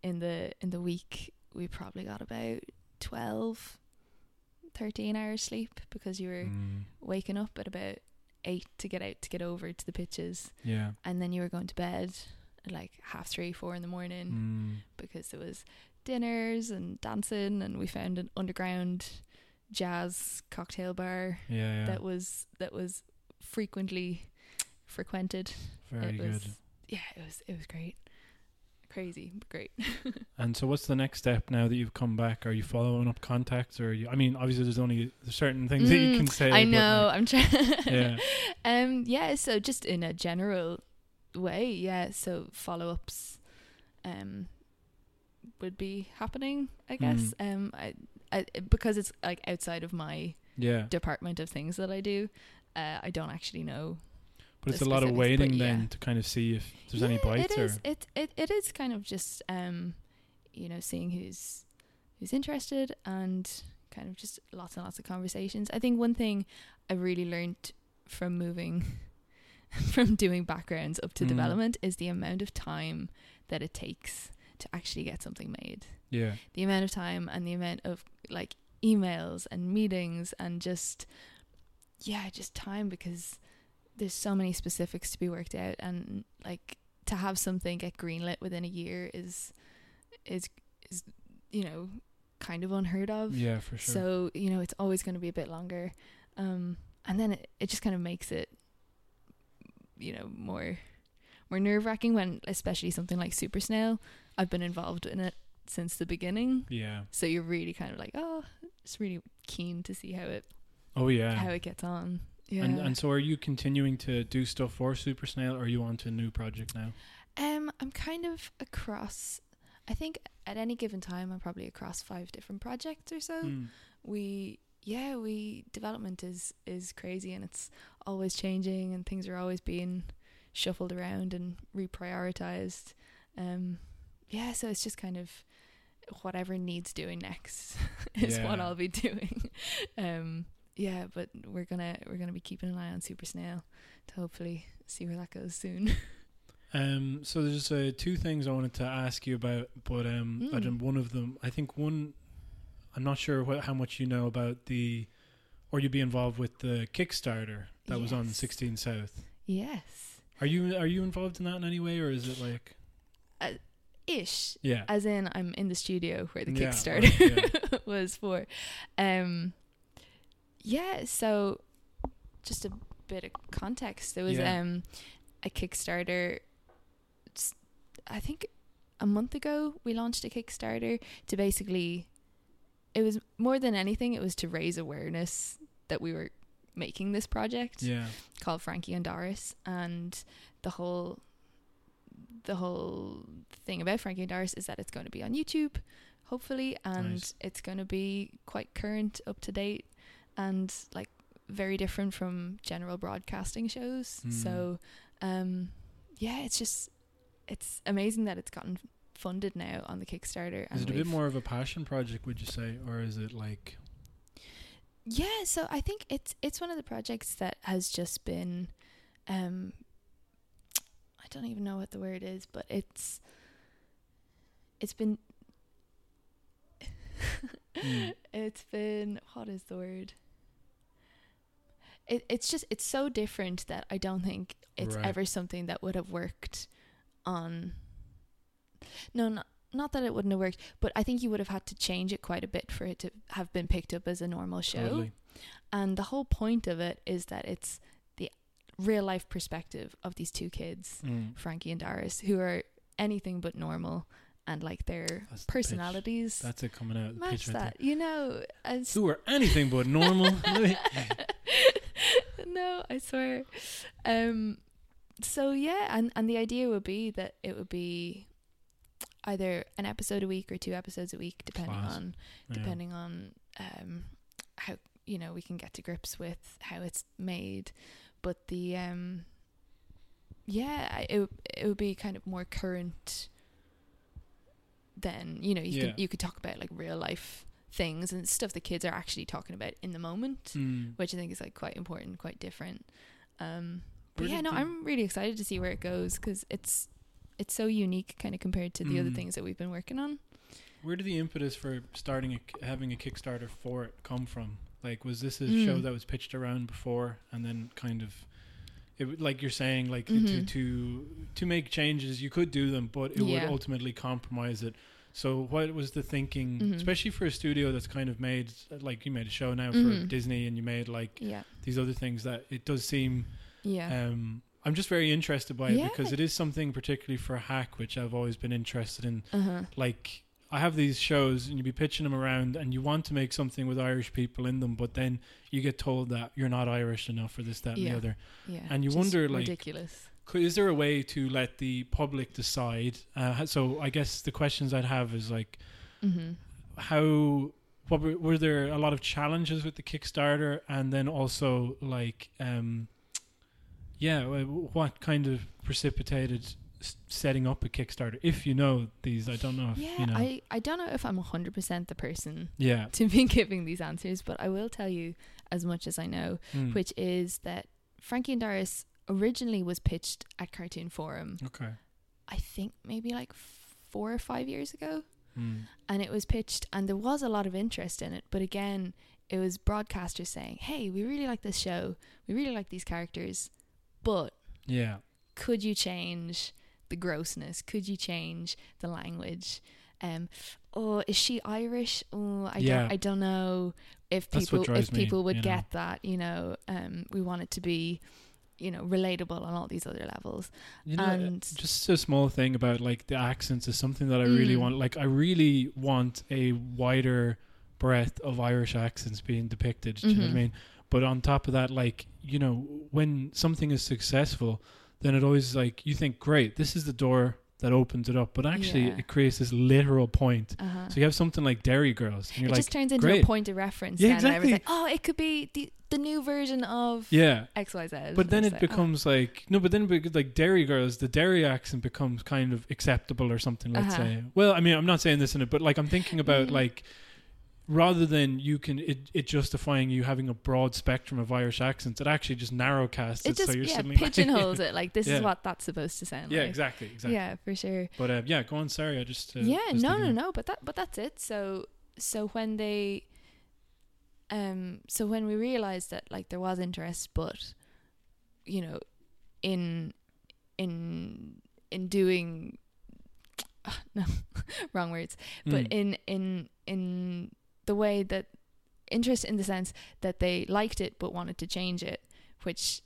in the in the week, we probably got about 12, 13 hours sleep because you were Mm, waking up at about eight to get out to get over to the pitches, yeah. and then you were going to bed at like half three, four in the morning Mm, because there was dinners and dancing, and we found an underground jazz cocktail bar yeah, yeah. that was that was frequently frequented. Very it good. was, Yeah, it was it was great. Crazy, but great. And so, what's the next step now that you've come back? Are you following up contacts, or are you? I mean, obviously, there's only there's certain things that you Mm, can say. I know. like, I'm trying. Yeah. Um. Yeah. So just in a general way, yeah. So follow ups, um, would be happening. I guess. Mm. Um. I, I because it's like outside of my yeah. department of things that I do. Uh, I don't actually know But it's a lot of waiting yeah. then to kind of see if there's any Yeah, bites It or. is. It, it it is kind of just um, you know, seeing who's who's interested and kind of just lots and lots of conversations. I think one thing I really learned from moving from doing backgrounds up to Mm. development is the amount of time that it takes to actually get something made. Yeah. The amount of time and the amount of like emails and meetings and just yeah, just time because there's so many specifics to be worked out and like to have something get greenlit within a year is is is you know kind of unheard of. Yeah, for sure. So, you know, it's always going to be a bit longer. Um and then it, it just kind of makes it you know, more more nerve-wracking when especially something like Super Snail. I've been involved in it since the beginning. yeah. So you're really kind of like, oh, just really keen to see how it Oh yeah. how it gets on. Yeah. And and so, are you continuing to do stuff for Super Snail, or are you on to a new project now? um, I'm kind of across. I think at any given time, I'm probably across five different projects or so. Mm. We, yeah, we development is is crazy and it's always changing and things are always being shuffled around and reprioritized. Um, yeah, so it's just kind of whatever needs doing next is what I'll be doing. um, yeah, but we're gonna we're gonna be keeping an eye on Super Snail to hopefully see where that goes soon. Um, so there's uh, two things I wanted to ask you about, but um, I Mm. don't, one of them, I think one, I'm not sure what, how much you know about the, or you'd be involved with the Kickstarter that was on Yes. 16 South. yes, Are you are you involved in that in any way, or is it like, Uh, ish. yeah, As in, I'm in the studio where the Yeah, Kickstarter right, was for. Um, yeah, so just a bit of context. There was Yeah. um a Kickstarter. I think a month ago we launched a Kickstarter to basically. It was more than anything. It was to raise awareness that we were making this project yeah, called Frankie and Doris, and the whole the whole thing about Frankie and Doris is that it's going to be on YouTube, hopefully, and Nice. it's going to be quite current, up to date, and like very different from general broadcasting shows. Mm. So, um, yeah, it's just it's amazing that it's gotten funded now on the Kickstarter. is it a bit more of a passion project? Would you say, or is it like, Yeah, so I think it's it's one of the projects that has just been um I don't even know what the word is, but it's it's been Mm. it's been what is the word? It it's just it's so different that I don't think it's Right. ever something that would have worked on No, not not that it wouldn't have worked, but I think you would have had to change it quite a bit for it to have been picked up as a normal show. totally? And the whole point of it is that it's the real life perspective of these two kids, Mm. Frankie and Doris, who are anything but normal and like their That's the personalities That's it coming out. The match pitch right that. You know, as. Who are anything but normal. no, I swear. Um so yeah, and and the idea would be that it would be either an episode a week or two episodes a week, depending Class. on Yeah. depending on um how you know we can get to grips with how it's made but the um yeah it it would be kind of more current than you know you Yeah. could you could talk about like real life things and stuff the kids are actually talking about in the moment Mm. which I think is like quite important quite different um but yeah no I'm really excited to see where it goes because it's it's so unique kind of compared to the other Mm. things that we've been working on Where did the impetus for starting a, having a Kickstarter for it come from? Like, was this a Mm. show that was pitched around before, and then kind of, it like you're saying, like to Mhm. to to make changes, you could do them, but it Yeah. would ultimately compromise it. So, what was the thinking, Mhm. especially for a studio that's kind of made, like you made a show now Mhm. for Disney, and you made like yeah these other things that it does seem. yeah Um, I'm just very interested by it Yeah. because it is something particularly for a hack, which I've always been interested in uh-huh like I have these shows and you be pitching them around and you want to make something with Irish people in them, but then you get told that you're not Irish enough for this, that, and the other. Yeah, And you just wonder, like, ridiculous. Could, is there a way to let the public decide? Uh, so I guess the questions I'd have is like, Mm-hmm. how what were, were there a lot of challenges with the Kickstarter, and then also like, um, yeah, what kind of precipitated s- setting up a Kickstarter? If you know these, I don't know. If, Yeah, you know. I I don't know if I'm hundred percent the person yeah. to be giving these answers, but I will tell you as much as I know, Mm. which is that Frankie and Doris originally was pitched at Cartoon Forum. Okay. I think maybe like four or five years ago, Mm. and it was pitched, and there was a lot of interest in it. But again, it was broadcasters saying, "Hey, we really like this show. We really like these characters, but." Yeah. could you change the grossness? Could you change the language? Um, oh, is she Irish? Oh, I Yeah. don't, I don't know if people if me, people would you know. get that. You know, um, we want it to be, you know, relatable on all these other levels. You know, And- just a small thing about like the accents is something that I really Mm. want. Like, I really want a wider breadth of Irish accents being depicted. Do you know what I Mhm. mean? But on top of that, like you know, when something is successful, then it always like you think, great, this is the door that opens it up. But actually, Yeah. it creates this literal point. Uh-huh. So you have something like Derry Girls, and you're like, just turns into great. a point of reference. Yeah, then, and everyone's exactly. like, oh, it could be the the new version of yeah. X Y Z. But then it like, oh. becomes like no, but then becomes like Derry Girls. The Derry accent becomes kind of acceptable or something. Let's Uh-huh. say. Well, I mean, I'm not saying this in it, but like I'm thinking about Mm. like rather than you can it, it justifying you having a broad spectrum of Irish accents, it actually just narrowcasts it. it just so you're yeah suddenly like- pigeonholes it. Like this Yeah. is what that's supposed to sound like. yeah, like. exactly, exactly. Yeah, for sure. But uh, yeah, go on. Sorry, I just uh, yeah was no no no but that but that's it so so when they um so when we realized that like there was interest but you know in in in doing no wrong words but Mm. in in in the way that interest in the sense that they liked it but wanted to change it which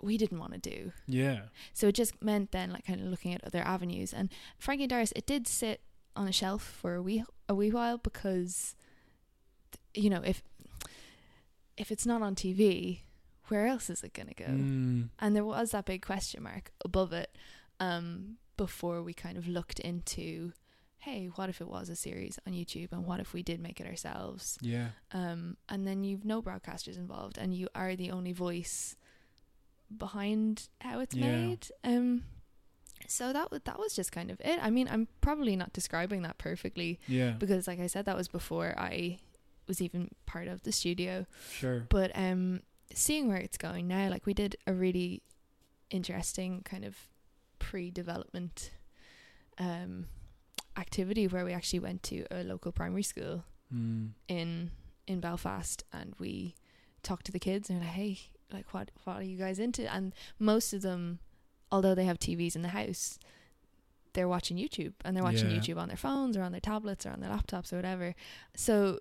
we didn't want to do yeah, so it just meant then like kind of looking at other avenues. And Frankie and Doris, it did sit on a shelf for a wee a wee while because you know, if if it's not on TV, where else is it gonna go? Mm. And there was that big question mark above it, um, before we kind of looked into hey, what if it was a series on YouTube and what if we did make it ourselves? yeah, um, and then you've no broadcasters involved, and you are the only voice behind how it's Yeah. made. Um, so that was that was just kind of it. I mean, I'm probably not describing that perfectly yeah, because, like I said, that was before I was even part of the studio. sure. But um, seeing where it's going now, like we did a really interesting kind of pre-development um activity where we actually went to a local primary school Mm. in in Belfast and we talked to the kids and we're like, hey, like what what are you guys into? And most of them, although they have TVs in the house, they're watching YouTube and they're watching Yeah. YouTube on their phones or on their tablets or on their laptops or whatever. So,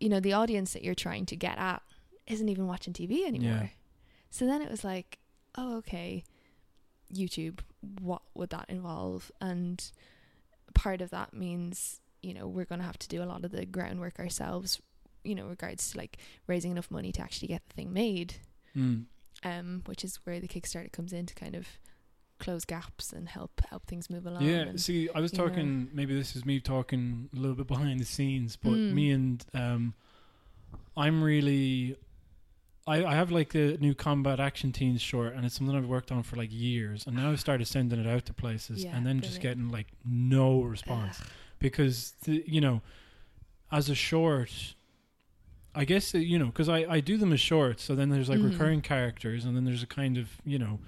you know, the audience that you're trying to get at isn't even watching TV anymore. Yeah. So then it was like, oh, okay, YouTube, what would that involve? And part of that means, you know, we're going to have to do a lot of the groundwork ourselves, you know, regards to like raising enough money to actually get the thing made, Mm. um, which is where the Kickstarter comes in to kind of close gaps and help help things move along. Yeah, and- see, I was you know. talking. Maybe this is me talking a little bit behind the scenes, but Mm. me and um, I'm really. I, I have like the new combat action teens short, and it's something I've worked on for like years, and now I've started sending it out to places, Yeah, and then just getting like no response because the, you know, as a short, I guess uh, you know because I I do them as shorts, so then there's like Mhm. recurring characters, and then there's a kind of you know,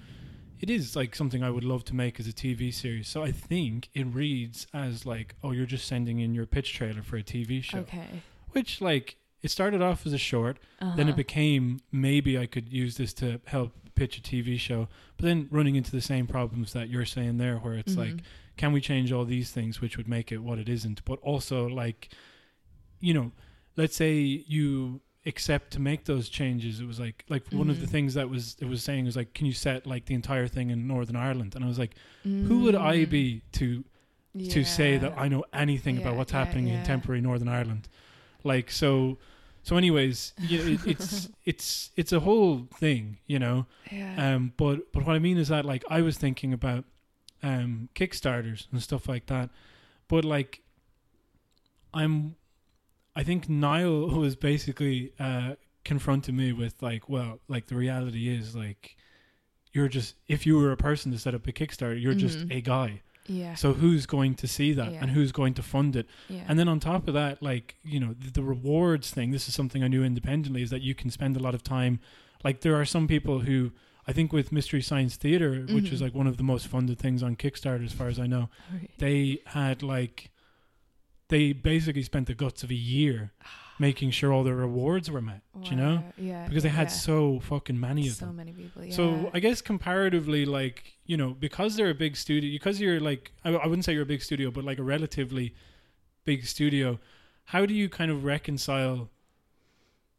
it is like something I would love to make as a TV series. So I think it reads as like, oh, you're just sending in your pitch trailer for a TV show, okay. which like it started off as a short, Uh-huh. then it became maybe I could use this to help pitch a TV show, but then running into the same problems that you're saying there, where it's like Mhm. can we change all these things which would make it what it isn't but also like you know let's say you accept to make those changes it was like like one of the Mhm. things that was it was saying was like can you set like the entire thing in northern ireland and i was like who would i Mm. be to to say that i know anything about what's yeah, happening in yeah. temporary northern ireland like so so anyways you know, it, it's it's it's a whole thing you know Yeah. um, but but what I mean is that like I was thinking about um Kickstarters and stuff like that, but like I'm, I think Niall was basically uh confronting me with like, well, like the reality is like, you're just if you were a person to set up a Kickstarter, you're just Mhm. a guy. Yeah. So who's going to see that Yeah. and who's going to fund it? yeah. And then on top of that, like, you know, the, the rewards thing, this is something I knew independently, is that you can spend a lot of time. Like, there are some people who, I think with Mystery Science Theater, which is Mhm. like one of the most funded things on Kickstarter, as far as I know, Right. they had like, they basically spent the guts of a year making sure all their rewards were met, do you know? Yeah. Because they had yeah. so fucking many of so them. So many people. Yeah. So I guess comparatively, like you know, because they're a big studio, because you're like I, I wouldn't say you're a big studio, but like a relatively big studio, how do you kind of reconcile?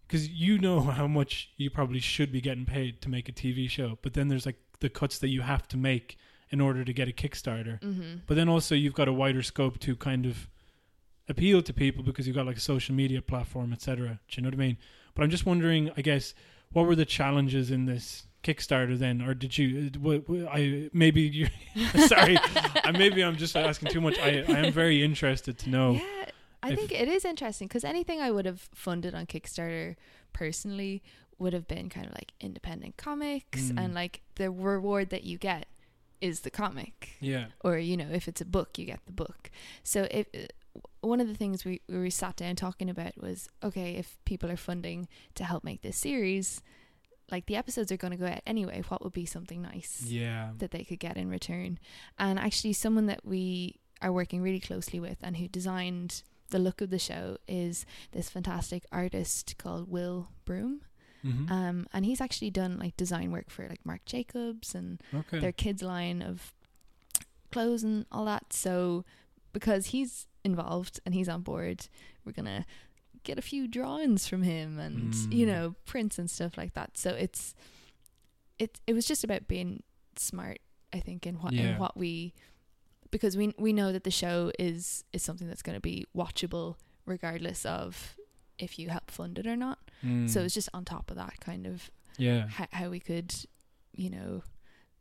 Because you know how much you probably should be getting paid to make a TV show, but then there's like the cuts that you have to make in order to get a Kickstarter. Mm-hmm. But then also you've got a wider scope to kind of appeal to people because you've got like a social media platform, etc. Do you know what I mean? But I'm just wondering, I guess, what were the challenges in this Kickstarter then, or did you? What, I maybe you. sorry, I, maybe I'm just asking too much. I I am very interested to know. Yeah, I think it is interesting because anything I would have funded on Kickstarter personally would have been kind of like independent comics Mm. and like the reward that you get is the comic Yeah. or you know if it's a book you get the book so if one of the things we, we sat down talking about was okay if people are funding to help make this series like the episodes are going to go out anyway what would be something nice Yeah. that they could get in return. And actually, someone that we are working really closely with and who designed the look of the show is this fantastic artist called Will Broom. Mm-hmm. Um, and he's actually done like design work for like Marc Jacobs and okay. their kids line of clothes and all that. So because he's involved and he's on board, we're gonna get a few drawings from him and you Mm. know prints and stuff like that. So it's it it was just about being smart, I think, in what Yeah. in what we because we we know that the show is is something that's going to be watchable regardless of if you help fund it or not. Mm. So it's just on top of that kind of yeah. how, how we could, you know,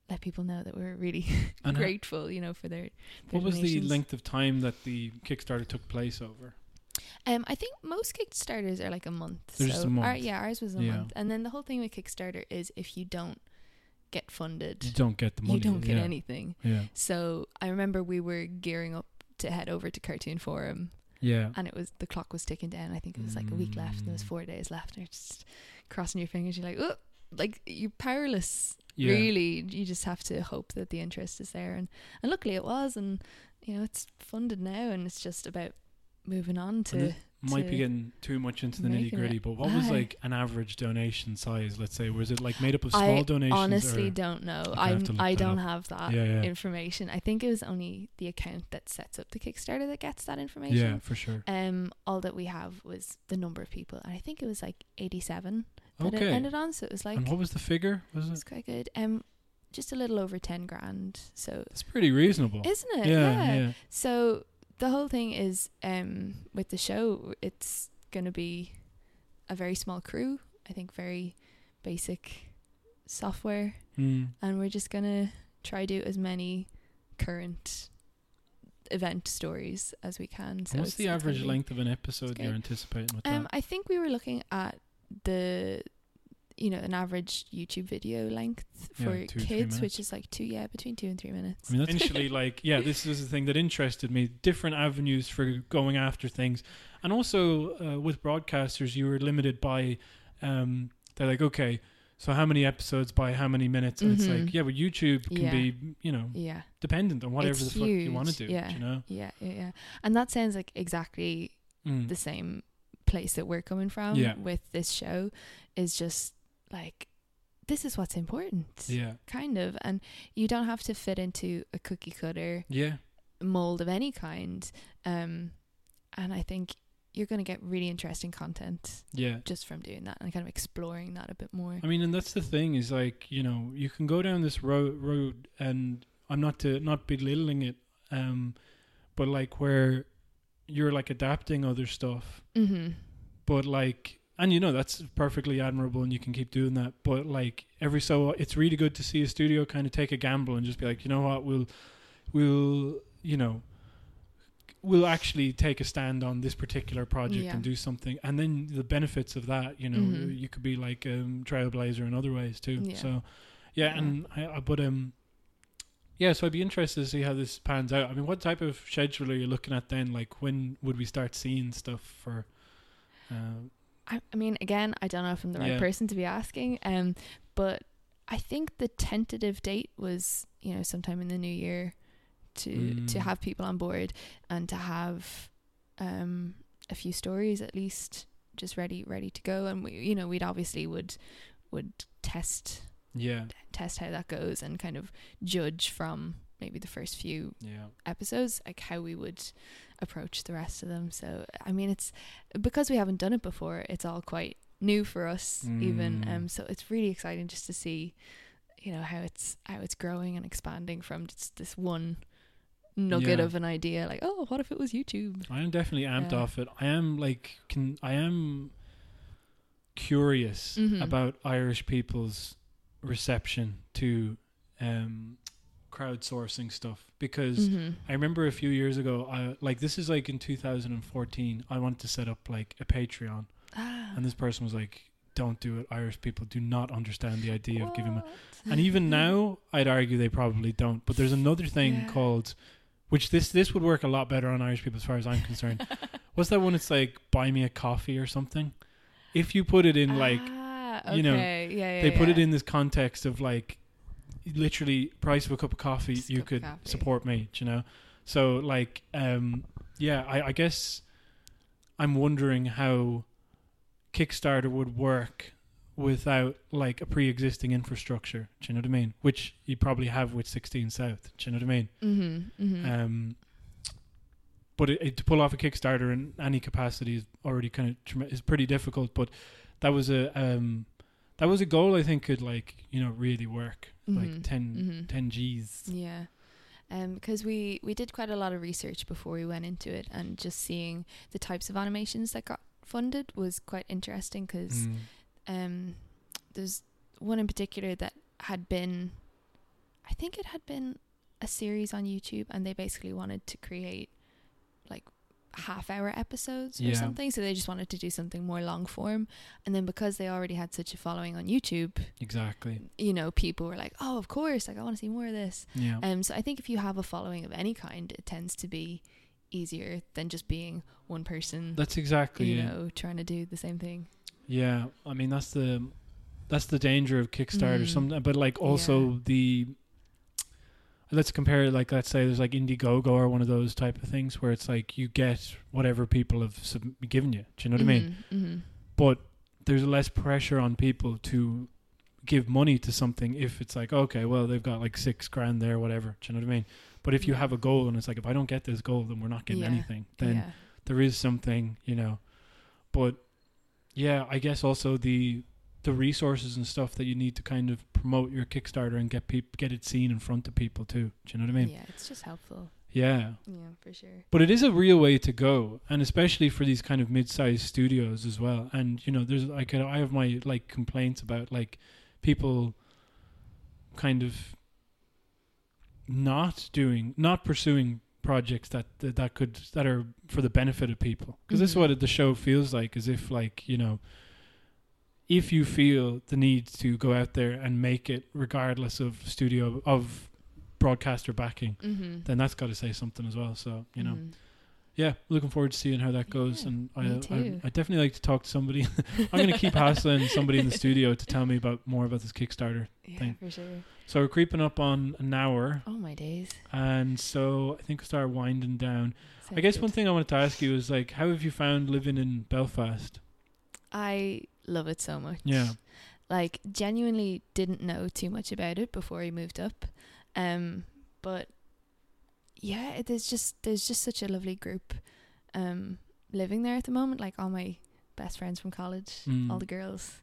let people know that we're really And grateful, you know, for their. their what was the length of time that the Kickstarter took place over? Um, I think most Kickstarters are like a month. They're so just a Our, month. yeah, ours was a Yeah. month, and then the whole thing with Kickstarter is if you don't get funded, You don't get the money. you don't get yeah. anything. Yeah. So I remember we were gearing up to head over to Cartoon Forum, Yeah. and it was the clock was ticking down. I think it was like a week left, and there was Mm. four days left. And you're just crossing your fingers. You're like, oh, like you're powerless Yeah. really you just have to hope that the interest is there and and luckily it was and you know it's funded now and it's just about moving on to might to be getting too much into the nitty gritty, it. but what was like an average donation size? Let's say, was it like made up of I small donations? honestly don't know i have to look i don't up. have that yeah, yeah, information i think it was only the account that sets up the kickstarter that gets that information yeah, for sure. um all that we have was the number of people and i think it was like 87 that it Okay. ended on so it was like and what was the figure? Was it it's it? quite good um just a little over 10 grand so it's pretty reasonable. isn't it yeah, yeah, So the whole thing is um with the show it's going to be a very small crew, I think very basic software Mm. and we're just going to try do as many current event stories as we can. So What's the average length of an episode you're anticipating with Um, that? I think we were looking at the, you know, an average YouTube video length Yeah, for two, kids, which is like two, yeah, between two and three minutes. I mean, that's essentially like, yeah, this is the thing that interested me. Different avenues for going after things, and also uh, with broadcasters, you were limited by. Um, they're like, okay, so how many episodes by how many minutes? And it's Mhm. like, yeah, but YouTube can Yeah. be, you know, yeah, dependent on whatever It's the fuck you want to do. yeah. You know, yeah, yeah, yeah. And that sounds like exactly Mm. the same place that we're coming from Yeah. with this show is just like this is what's important. Yeah, kind of. And you don't have to fit into a cookie cutter yeah, mold of any kind. Um and i think you're going to get really interesting content yeah. just from doing that and kind of exploring that a bit more. I mean, and that's the thing is like you know you can go down this road road, and I'm not to not belittling it, um, but like where you're like adapting other stuff, mhm but like, and you know that's perfectly admirable, and you can keep doing that. But like every so, it's really good to see a studio kind of take a gamble and just be like, you know what, we'll, we'll, you know. We'll actually take a stand on this particular project Yeah. and do something, and then the benefits of that, you know, Mhm. you could be like um, trailblazer in other ways too. Yeah. So, yeah, Yeah. and I, I but um, yeah. So I'd be interested to see how this pans out. I mean, what type of schedule are you looking at then? Like, when would we start seeing stuff for? Uh, I, I mean again i don't know if i'm the right Yeah. person to be asking um but i think the tentative date was you know sometime in the new year to to Mm. have people on board and to have um a few stories at least just ready ready to go and we you know we'd obviously would would test yeah, test how that goes and kind of judge from maybe the first few yeah, episodes like how we would approach the rest of them so i mean it's because we haven't done it before it's all quite new for us even Mm. um so it's really exciting just to see you know how it's how it's growing and expanding from just this one nugget Yeah. of an idea like oh what if it was youtube I am definitely amped Yeah. off it. I am like, can I am curious Mhm. about Irish people's reception to um crowdsourcing stuff because Mhm. I remember a few years ago, I like this is like in 2014. I wanted to set up like a Patreon, ah, and this person was like, "Don't do it. Irish people do not understand the idea of giving." what? And even now, I'd argue they probably don't. But there's another thing Yeah. called, which this this would work a lot better on Irish people as far as I'm concerned. What's that one? It's like buy me a coffee or something. If you put it in like ah, you know, yeah, yeah, they put it in this context of like literally price of a cup of coffee Just you could coffee. support me you know so like um yeah I, I guess i'm wondering how kickstarter would work without like a pre-existing infrastructure do you know what i mean which you probably have with 16 south do you know what i mean Mhm, mhm. um but it, it, to pull off a Kickstarter in any capacity is already kind of is pretty difficult. But that was a um, that was a goal I think could like you know really work like Mhm, 10, mhm. 10 G's. Yeah. Um, because we, we did quite a lot of research before we went into it, and just seeing the types of animations that got funded was quite interesting. Because Mm. um, there's one in particular that had been, I think it had been a series on YouTube, and they basically wanted to create like half hour episodes or Yeah. something. So they just wanted to do something more long form, and then because they already had such a following on YouTube, Exactly. you know, people were like, "Oh, of course! Like I want to see more of this." Yeah. Um, so I think if you have a following of any kind, it tends to be easier than just being one person, That's exactly you know, trying to do the same thing. Yeah, I mean that's the that's the danger of Kickstarter. Mm. Some, but like also the let's compare like let's say there's like Indiegogo or one of those type of things where it's like you get whatever people have sub- given you. Do you know what I mean? hmm But there's less pressure on people to give money to something if it's like okay, well they've got like six grand there, whatever. Do you know what I mean? But if you have a goal and it's like if I don't get this goal, then we're not getting Yeah. anything. Then yeah. there is something, you know. But yeah, I guess also the the resources and stuff that you need to kind of promote your Kickstarter and get peop- get it seen in front of people too. Do you know what I mean? yeah, it's just helpful. Yeah. Yeah, for sure. But it is a real way to go, and especially for these kind of mid-sized studios as well. And you know, there's like I have my like complaints about like people kind of not doing, not pursuing projects that that, that could that are for the benefit of people. Because this is Mhm. what the show feels like, as if like you know, if you feel the need to go out there and make it, regardless of studio of broadcaster backing, Mm-hmm. then that's got to say something as well. So you know, Mhm. yeah, looking forward to seeing how that goes. Yeah, and I, I. I definitely like to talk to somebody. I'm going to keep hassling somebody in the studio to tell me about more about this Kickstarter. yeah, thing. for sure. So we're creeping up on an hour, Oh my days. and so I think we start winding down. I guess good. one thing I wanted to ask you is like, how have you found living in Belfast? I love it so much. Yeah. Like genuinely didn't know too much about it before I moved up. Um but yeah, it is just there's just such a lovely group um living there at the moment. Like all my best friends from college, Mm. all the girls,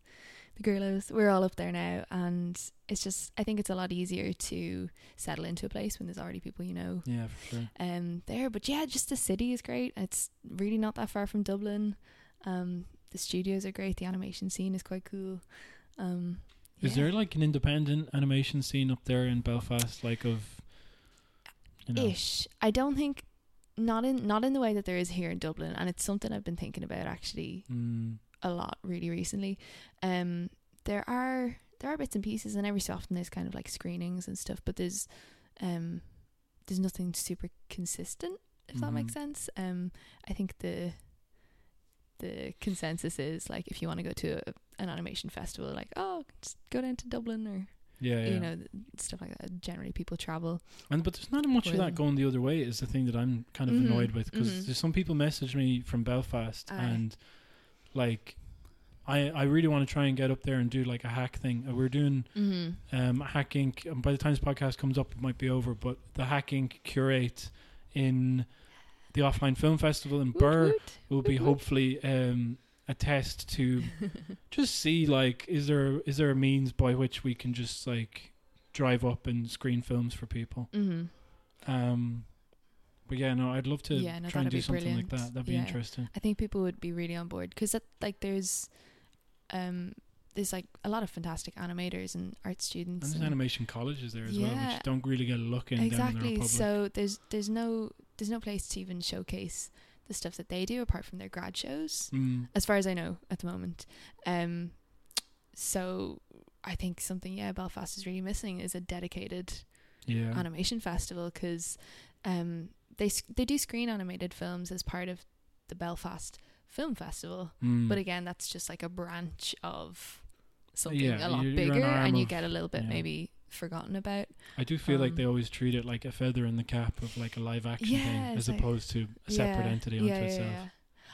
the girlos, we're all up there now and it's just I think it's a lot easier to settle into a place when there's already people you know Yeah, for sure. um there but yeah just the city is great it's really not that far from dublin um the studios are great the animation scene is quite cool. Um Is yeah. there like an independent animation scene up there in Belfast, like of, you know, ish. I don't think not in not in the way that there is here in dublin and it's something i've been thinking about actually mm, a lot really recently. Um there are there are bits and pieces and every so often there's kind of like screenings and stuff but there's um there's nothing super consistent if that makes Mhm. sense. Um i think the the consensus is like if you want to go to a, an animation festival like oh just go down to dublin or yeah, yeah. you know th- stuff like that generally people travel And but there's not much of that going the other way. Is the thing that I'm kind of Mhm, annoyed with because mhm. there's some people message me from Belfast Aye. and like I I really want to try and get up there and do like a hack thing. Uh, We're doing mm-hmm. um Hack Inc. And by the time this podcast comes up, it might be over. But the Hack Inc. curate in the offline film festival in Burr will be hopefully um a test to just see like is there is there a means by which we can just like drive up and screen films for people. mm-hmm. Um, but yeah, no, I'd love to Yeah, no, try and do be something like that. That'd be Yeah. interesting. I think people would be really on board because like there's um there's like a lot of fantastic animators and art students. And there's and- animation colleges there as well, Yeah. which don't really get a look in down in the exactly. So there's there's no there's no place to even showcase the stuff that they do apart from their grad shows, Mm, as far as I know at the moment. Um, so I think something yeah Belfast is really missing is a dedicated yeah, animation festival because um they they do screen animated films as part of the Belfast Film Festival. Mm. But again, that's just like a branch of something Yeah, a lot you're- you're an bigger, and you of- get a little bit yeah. maybe forgotten about. I do feel like um, they always treat it like a feather in the cap of like a live action Yeah, thing, as like- opposed to a separate Yeah, entity unto yeah, yeah, itself. yeah.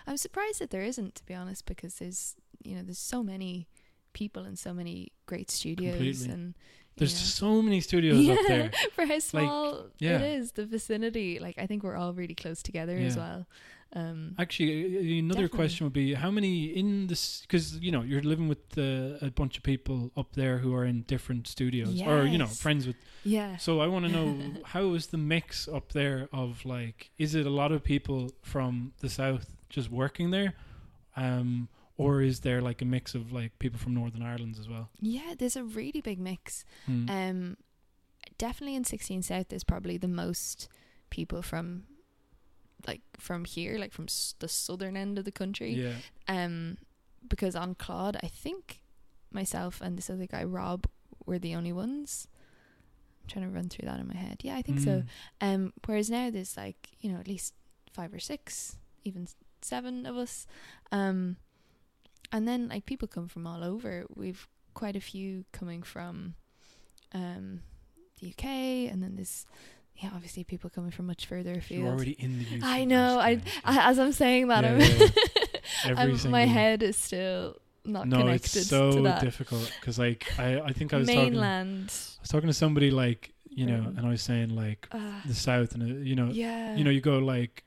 I'm surprised that there isn't, to be honest, because there's you know there's so many people and so many great studios Completely. and There's so many studios up there. for how small yeah. it is, the vicinity. Like I think we're all really close together as well. Um, Actually, another Definitely. question would be how many in this because you know you're living with uh, a bunch of people up there who are in different studios or you know friends with. yeah. So I want to know how is the mix up there of like is it a lot of people from the south just working there, um, or is there like a mix of like people from Northern Ireland as well? Yeah, there's a really big mix. Hmm. Um, definitely in 16 South, there's probably the most people from, like from here, like from s- the southern end of the country. yeah, Um, because on Claude, I think myself and this other guy Rob were the only ones. I'm trying to run through that in my head. Yeah, I think so. Hmm. Um, whereas now there's like you know at least five or six, even seven of us. Um, and then like people come from all over. We've quite a few coming from, um, the UK, and then there's yeah obviously people coming from much further afield. You're already in the UK. I know. I, I as I'm saying that, Yeah, I'm, yeah, Every I'm- my head is still not no, connected it's so difficult because like I I think I was talking I was talking to somebody like you know and I was saying like Uh, the south and uh, you know yeah, you know you go like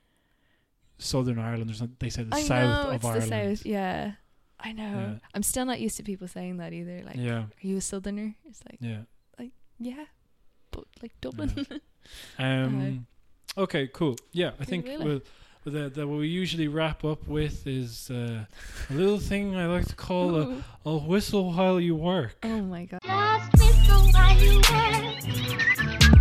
Southern Ireland or something they say the I south know of it's Ireland the south. Yeah, I know. Yeah. I'm still not used to people saying that either. Like, yeah are you a southerner? It's like, yeah like, yeah, but like Dublin. um okay cool yeah I think really. we'll the, the what we usually wrap up with is uh, a little thing I like to call a, a whistle while you work. oh my god. Just whistle while you work.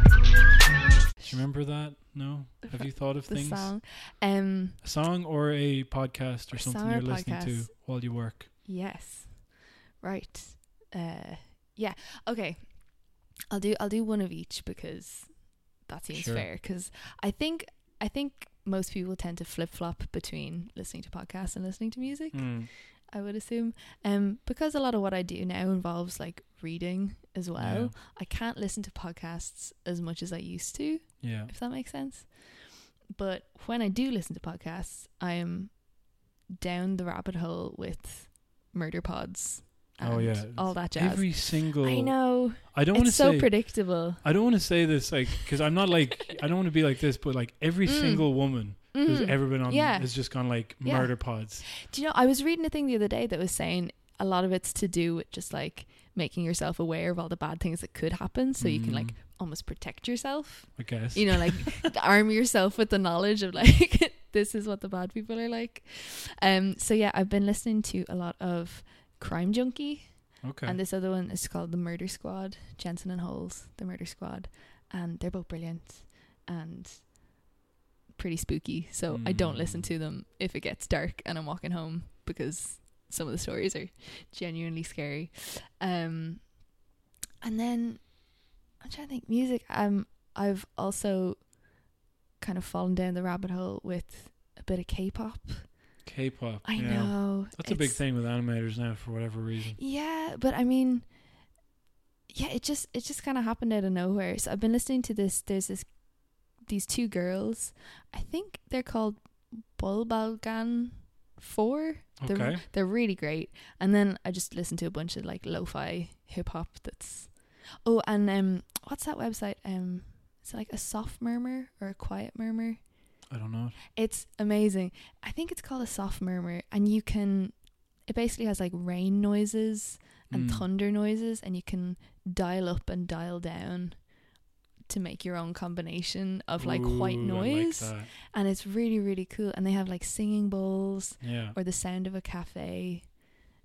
remember that? No. Have you thought of the things? song. Um, A song or a podcast or A something you're listening to while you work? yes, right. Uh, yeah. Okay. I'll do. I'll do one of each because that seems Sure. fair. Because I think I think most people tend to flip flop between listening to podcasts and listening to music. Mm. I would assume. Um, because a lot of what I do now involves like reading as well. I can't listen to podcasts as much as I used to, Yeah. if that makes sense. But when I do listen to podcasts, I am down the rabbit hole with murder pods. Oh, yeah. all that jazz. Every single. I know I don't want to it's so say. predictable. I don't want to say this like because I'm not like I don't want to be like this, but like every Mm. single woman who's Mhm. ever been on Yeah. has just gone like Yeah. murder pods. Do you know? I was reading a thing the other day that was saying a lot of it's to do with just like making yourself aware of all the bad things that could happen, so you can Mm. like almost protect yourself. I guess. you know, like arm yourself with the knowledge of like this is what the bad people are like. Um, so yeah, I've been listening to a lot of Crime Junkie, okay. and this other one is called The Murder Squad, Jensen and Holes, The Murder Squad, and they're both brilliant and pretty spooky. So I don't listen Mm. to them if it gets dark and I'm walking home because some of the stories are genuinely scary. Um, and then I'm trying to think music. Um, I've also kind of fallen down the rabbit hole with a bit of K-pop. K-pop. I yeah. know That's a big thing with animators now for whatever reason. Yeah, but I mean, yeah, it just it just kind of happened out of nowhere. So I've been listening to this. There's this these two girls. I think they're called Bulbalgan Four. They're Okay. they're really great. And then I just listened to a bunch of like lo-fi hip hop. That's oh, and um, what's that website? Um, is it like a soft murmur or a quiet murmur? I don't know. It's amazing. I think it's called a soft murmur, and you can. It basically has like rain noises and Mm. thunder noises, and you can dial up and dial down to make your own combination of like white Ooh, I noise, like and it's really really cool. And they have like singing bowls Yeah. or the sound of a cafe,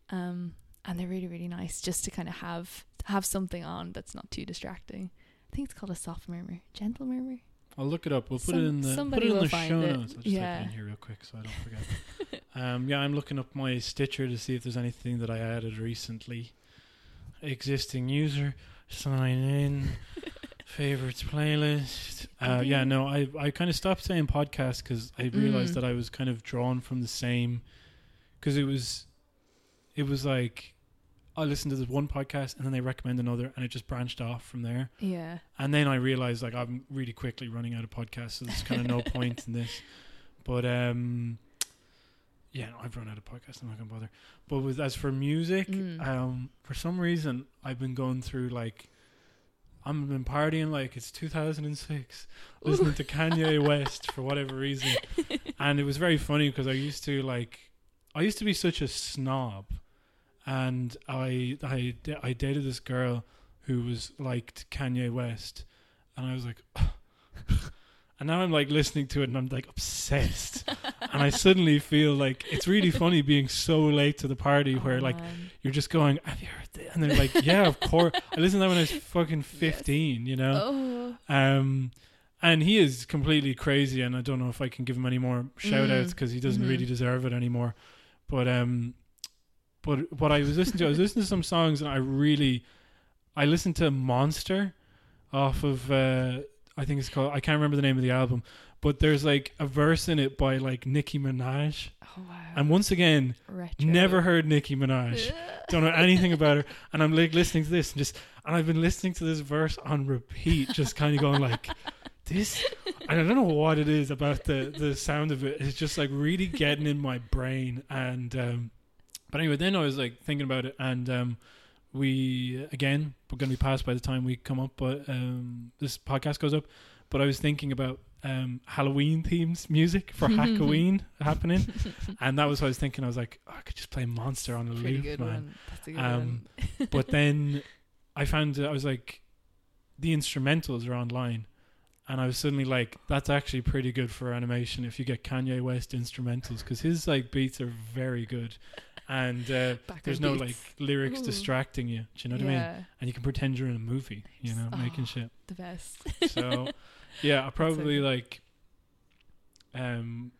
um, and they're really really nice just to kind of have have something on that's not too distracting. I think it's called a soft murmur, gentle murmur. I'll look it up. We'll put Some- it in the put it in the show it. notes. I'll just Yeah. type it in here real quick so I don't forget. um, yeah, I'm looking up my Stitcher to see if there's anything that I added recently. Existing user, sign in, favorites playlist. Uh, yeah, no, I I kind of stopped saying podcast because I realized Mm. that I was kind of drawn from the same because it was it was like I listened to this one podcast and then they recommend another and it just branched off from there. Yeah. And then I realized like I'm really quickly running out of podcasts, so there's kind of no point in this. But um, yeah, no, I've run out of podcasts. I'm not gonna bother. But with as for music, Mm. um, for some reason I've been going through like I've been partying like it's 2006, listening to Kanye West for whatever reason, and it was very funny because I used to like I used to be such a snob, and I I I dated this girl who was liked Kanye West, and I was like, and now I'm like listening to it and I'm like obsessed, and I suddenly feel like it's really funny being so late to the party where Oh, like man. you're just going, have you heard this? And they're like, yeah, of course. I listened to that when I was fucking 15, you know? Oh. Um, and he is completely crazy, and I don't know if I can give him any more shout outs Mm. because he doesn't Mhm. really deserve it anymore. But um, but what I was listening to, I was listening to some songs, and I really, I listened to Monster off of, uh, I think it's called, I can't remember the name of the album, but there's like a verse in it by like Nicki Minaj, Oh wow. and once again, Retro. never heard Nicki Minaj don't know anything about her and i'm like listening to this and just and i've been listening to this verse on repeat just kind of going like this and i don't know what it is about the the sound of it it's just like really getting in my brain and um but anyway then i was like thinking about it and um we again we're going to be passed by the time we come up but um this podcast goes up but i was thinking about um halloween themes music for halloween happening and that was what I was thinking. I was like, oh, I could just play Monster on a loop, man. one. That's a good Um. But then I found I was like, the instrumentals are online, and I was suddenly like, that's actually pretty good for animation if you get Kanye West instrumentals because his like beats are very good, and uh, there's no beats. like lyrics Ooh. distracting you. Do you know what I mean? And you can pretend you're in a movie. You know, Oh. making shit. the best. So yeah, I probably good. like um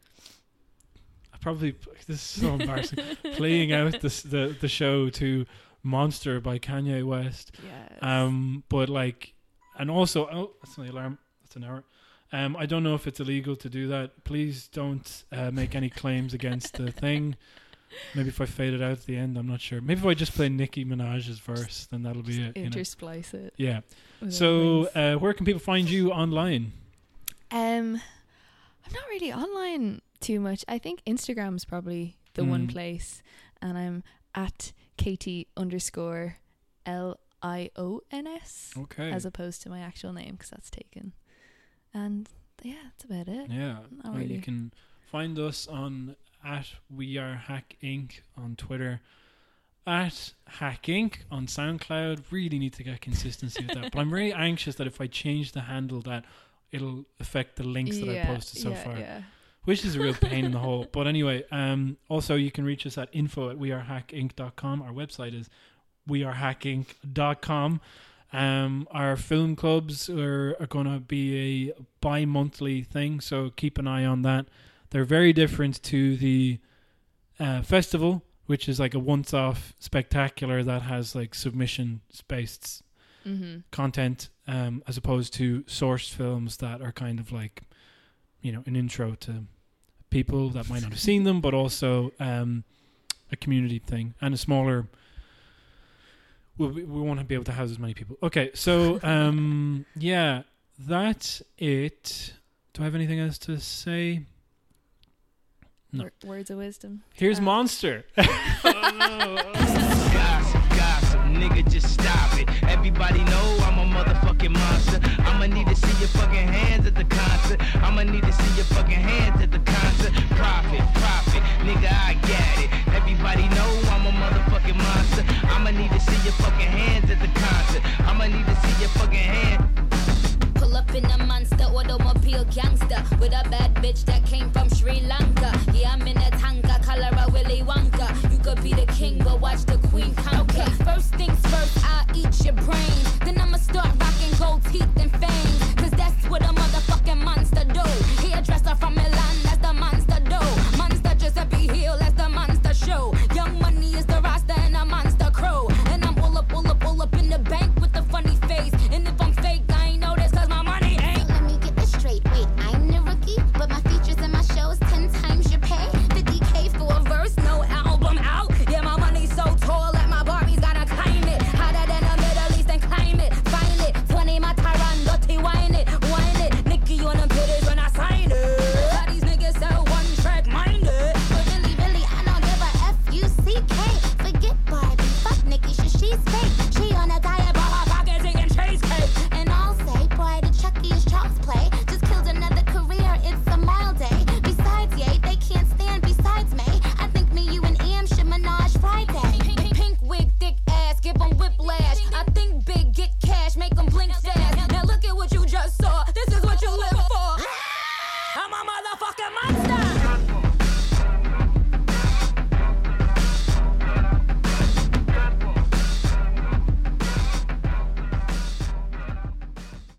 I probably this is so embarrassing playing out this the the show to Monster by Kanye West. yes. Um but like and also oh that's my alarm. That's an hour. Um I don't know if it's illegal to do that. Please don't uh, make any claims against the thing. Maybe if I fade it out at the end, I'm not sure. Maybe if I just play Nicki Minaj's verse, then that'll be Just it. You know? intersplice it. Yeah. So, uh, where can people find you online? um, I'm not really online too much. I think Instagram's probably the one Mm. place, and I'm at Katie underscore L I O N S Okay. as opposed to my actual name because that's taken. And yeah, that's about it. yeah. Not and you can find us on at We Are Hack Inc. on Twitter. At Hack Inc. on SoundCloud. Really need to get consistency with that. But I'm really anxious that if I change the handle that it'll affect the links that I posted so yeah, far. Yeah. Which is a real pain in the hole. But anyway, um also you can reach us at info at wearehackinc.com. Our website is wearehackinc.com. Um, our film clubs are, are going to be a bi monthly thing, so keep an eye on that. They're very different to the uh, festival, which is like a once off spectacular that has like submission based Mm-hmm. content, um, as opposed to sourced films that are kind of like, you know, an intro to people that might not have seen them, but also um, a community thing and a smaller. We won't be able to house as many people. Okay, so um, yeah, that's it. Do I have anything else to say? No. words of wisdom. Here's Uh, Monster. oh, no. Gossip, gossip, nigga, just stop it. Everybody know I'm a motherfucking monster. I'ma need to see your fucking hands at the concert. I'ma need to see your fucking hands at the concert. Profit, profit, nigga, I got it. Everybody know I'm a motherfucking monster. I'ma need to see your fucking hands at the concert. I'ma need to see your fucking hands. Roll up in a monster automobile gangster with a bad bitch that came from Sri Lanka. Yeah, I'm in a tanga, color a Willy Wonka. You could be the king, but watch the queen conquer. Okay, first things first, I'll eat your brains. Then I'ma start rocking gold teeth and fangs. Cause that's what a motherfucking monster do. Hairdresser from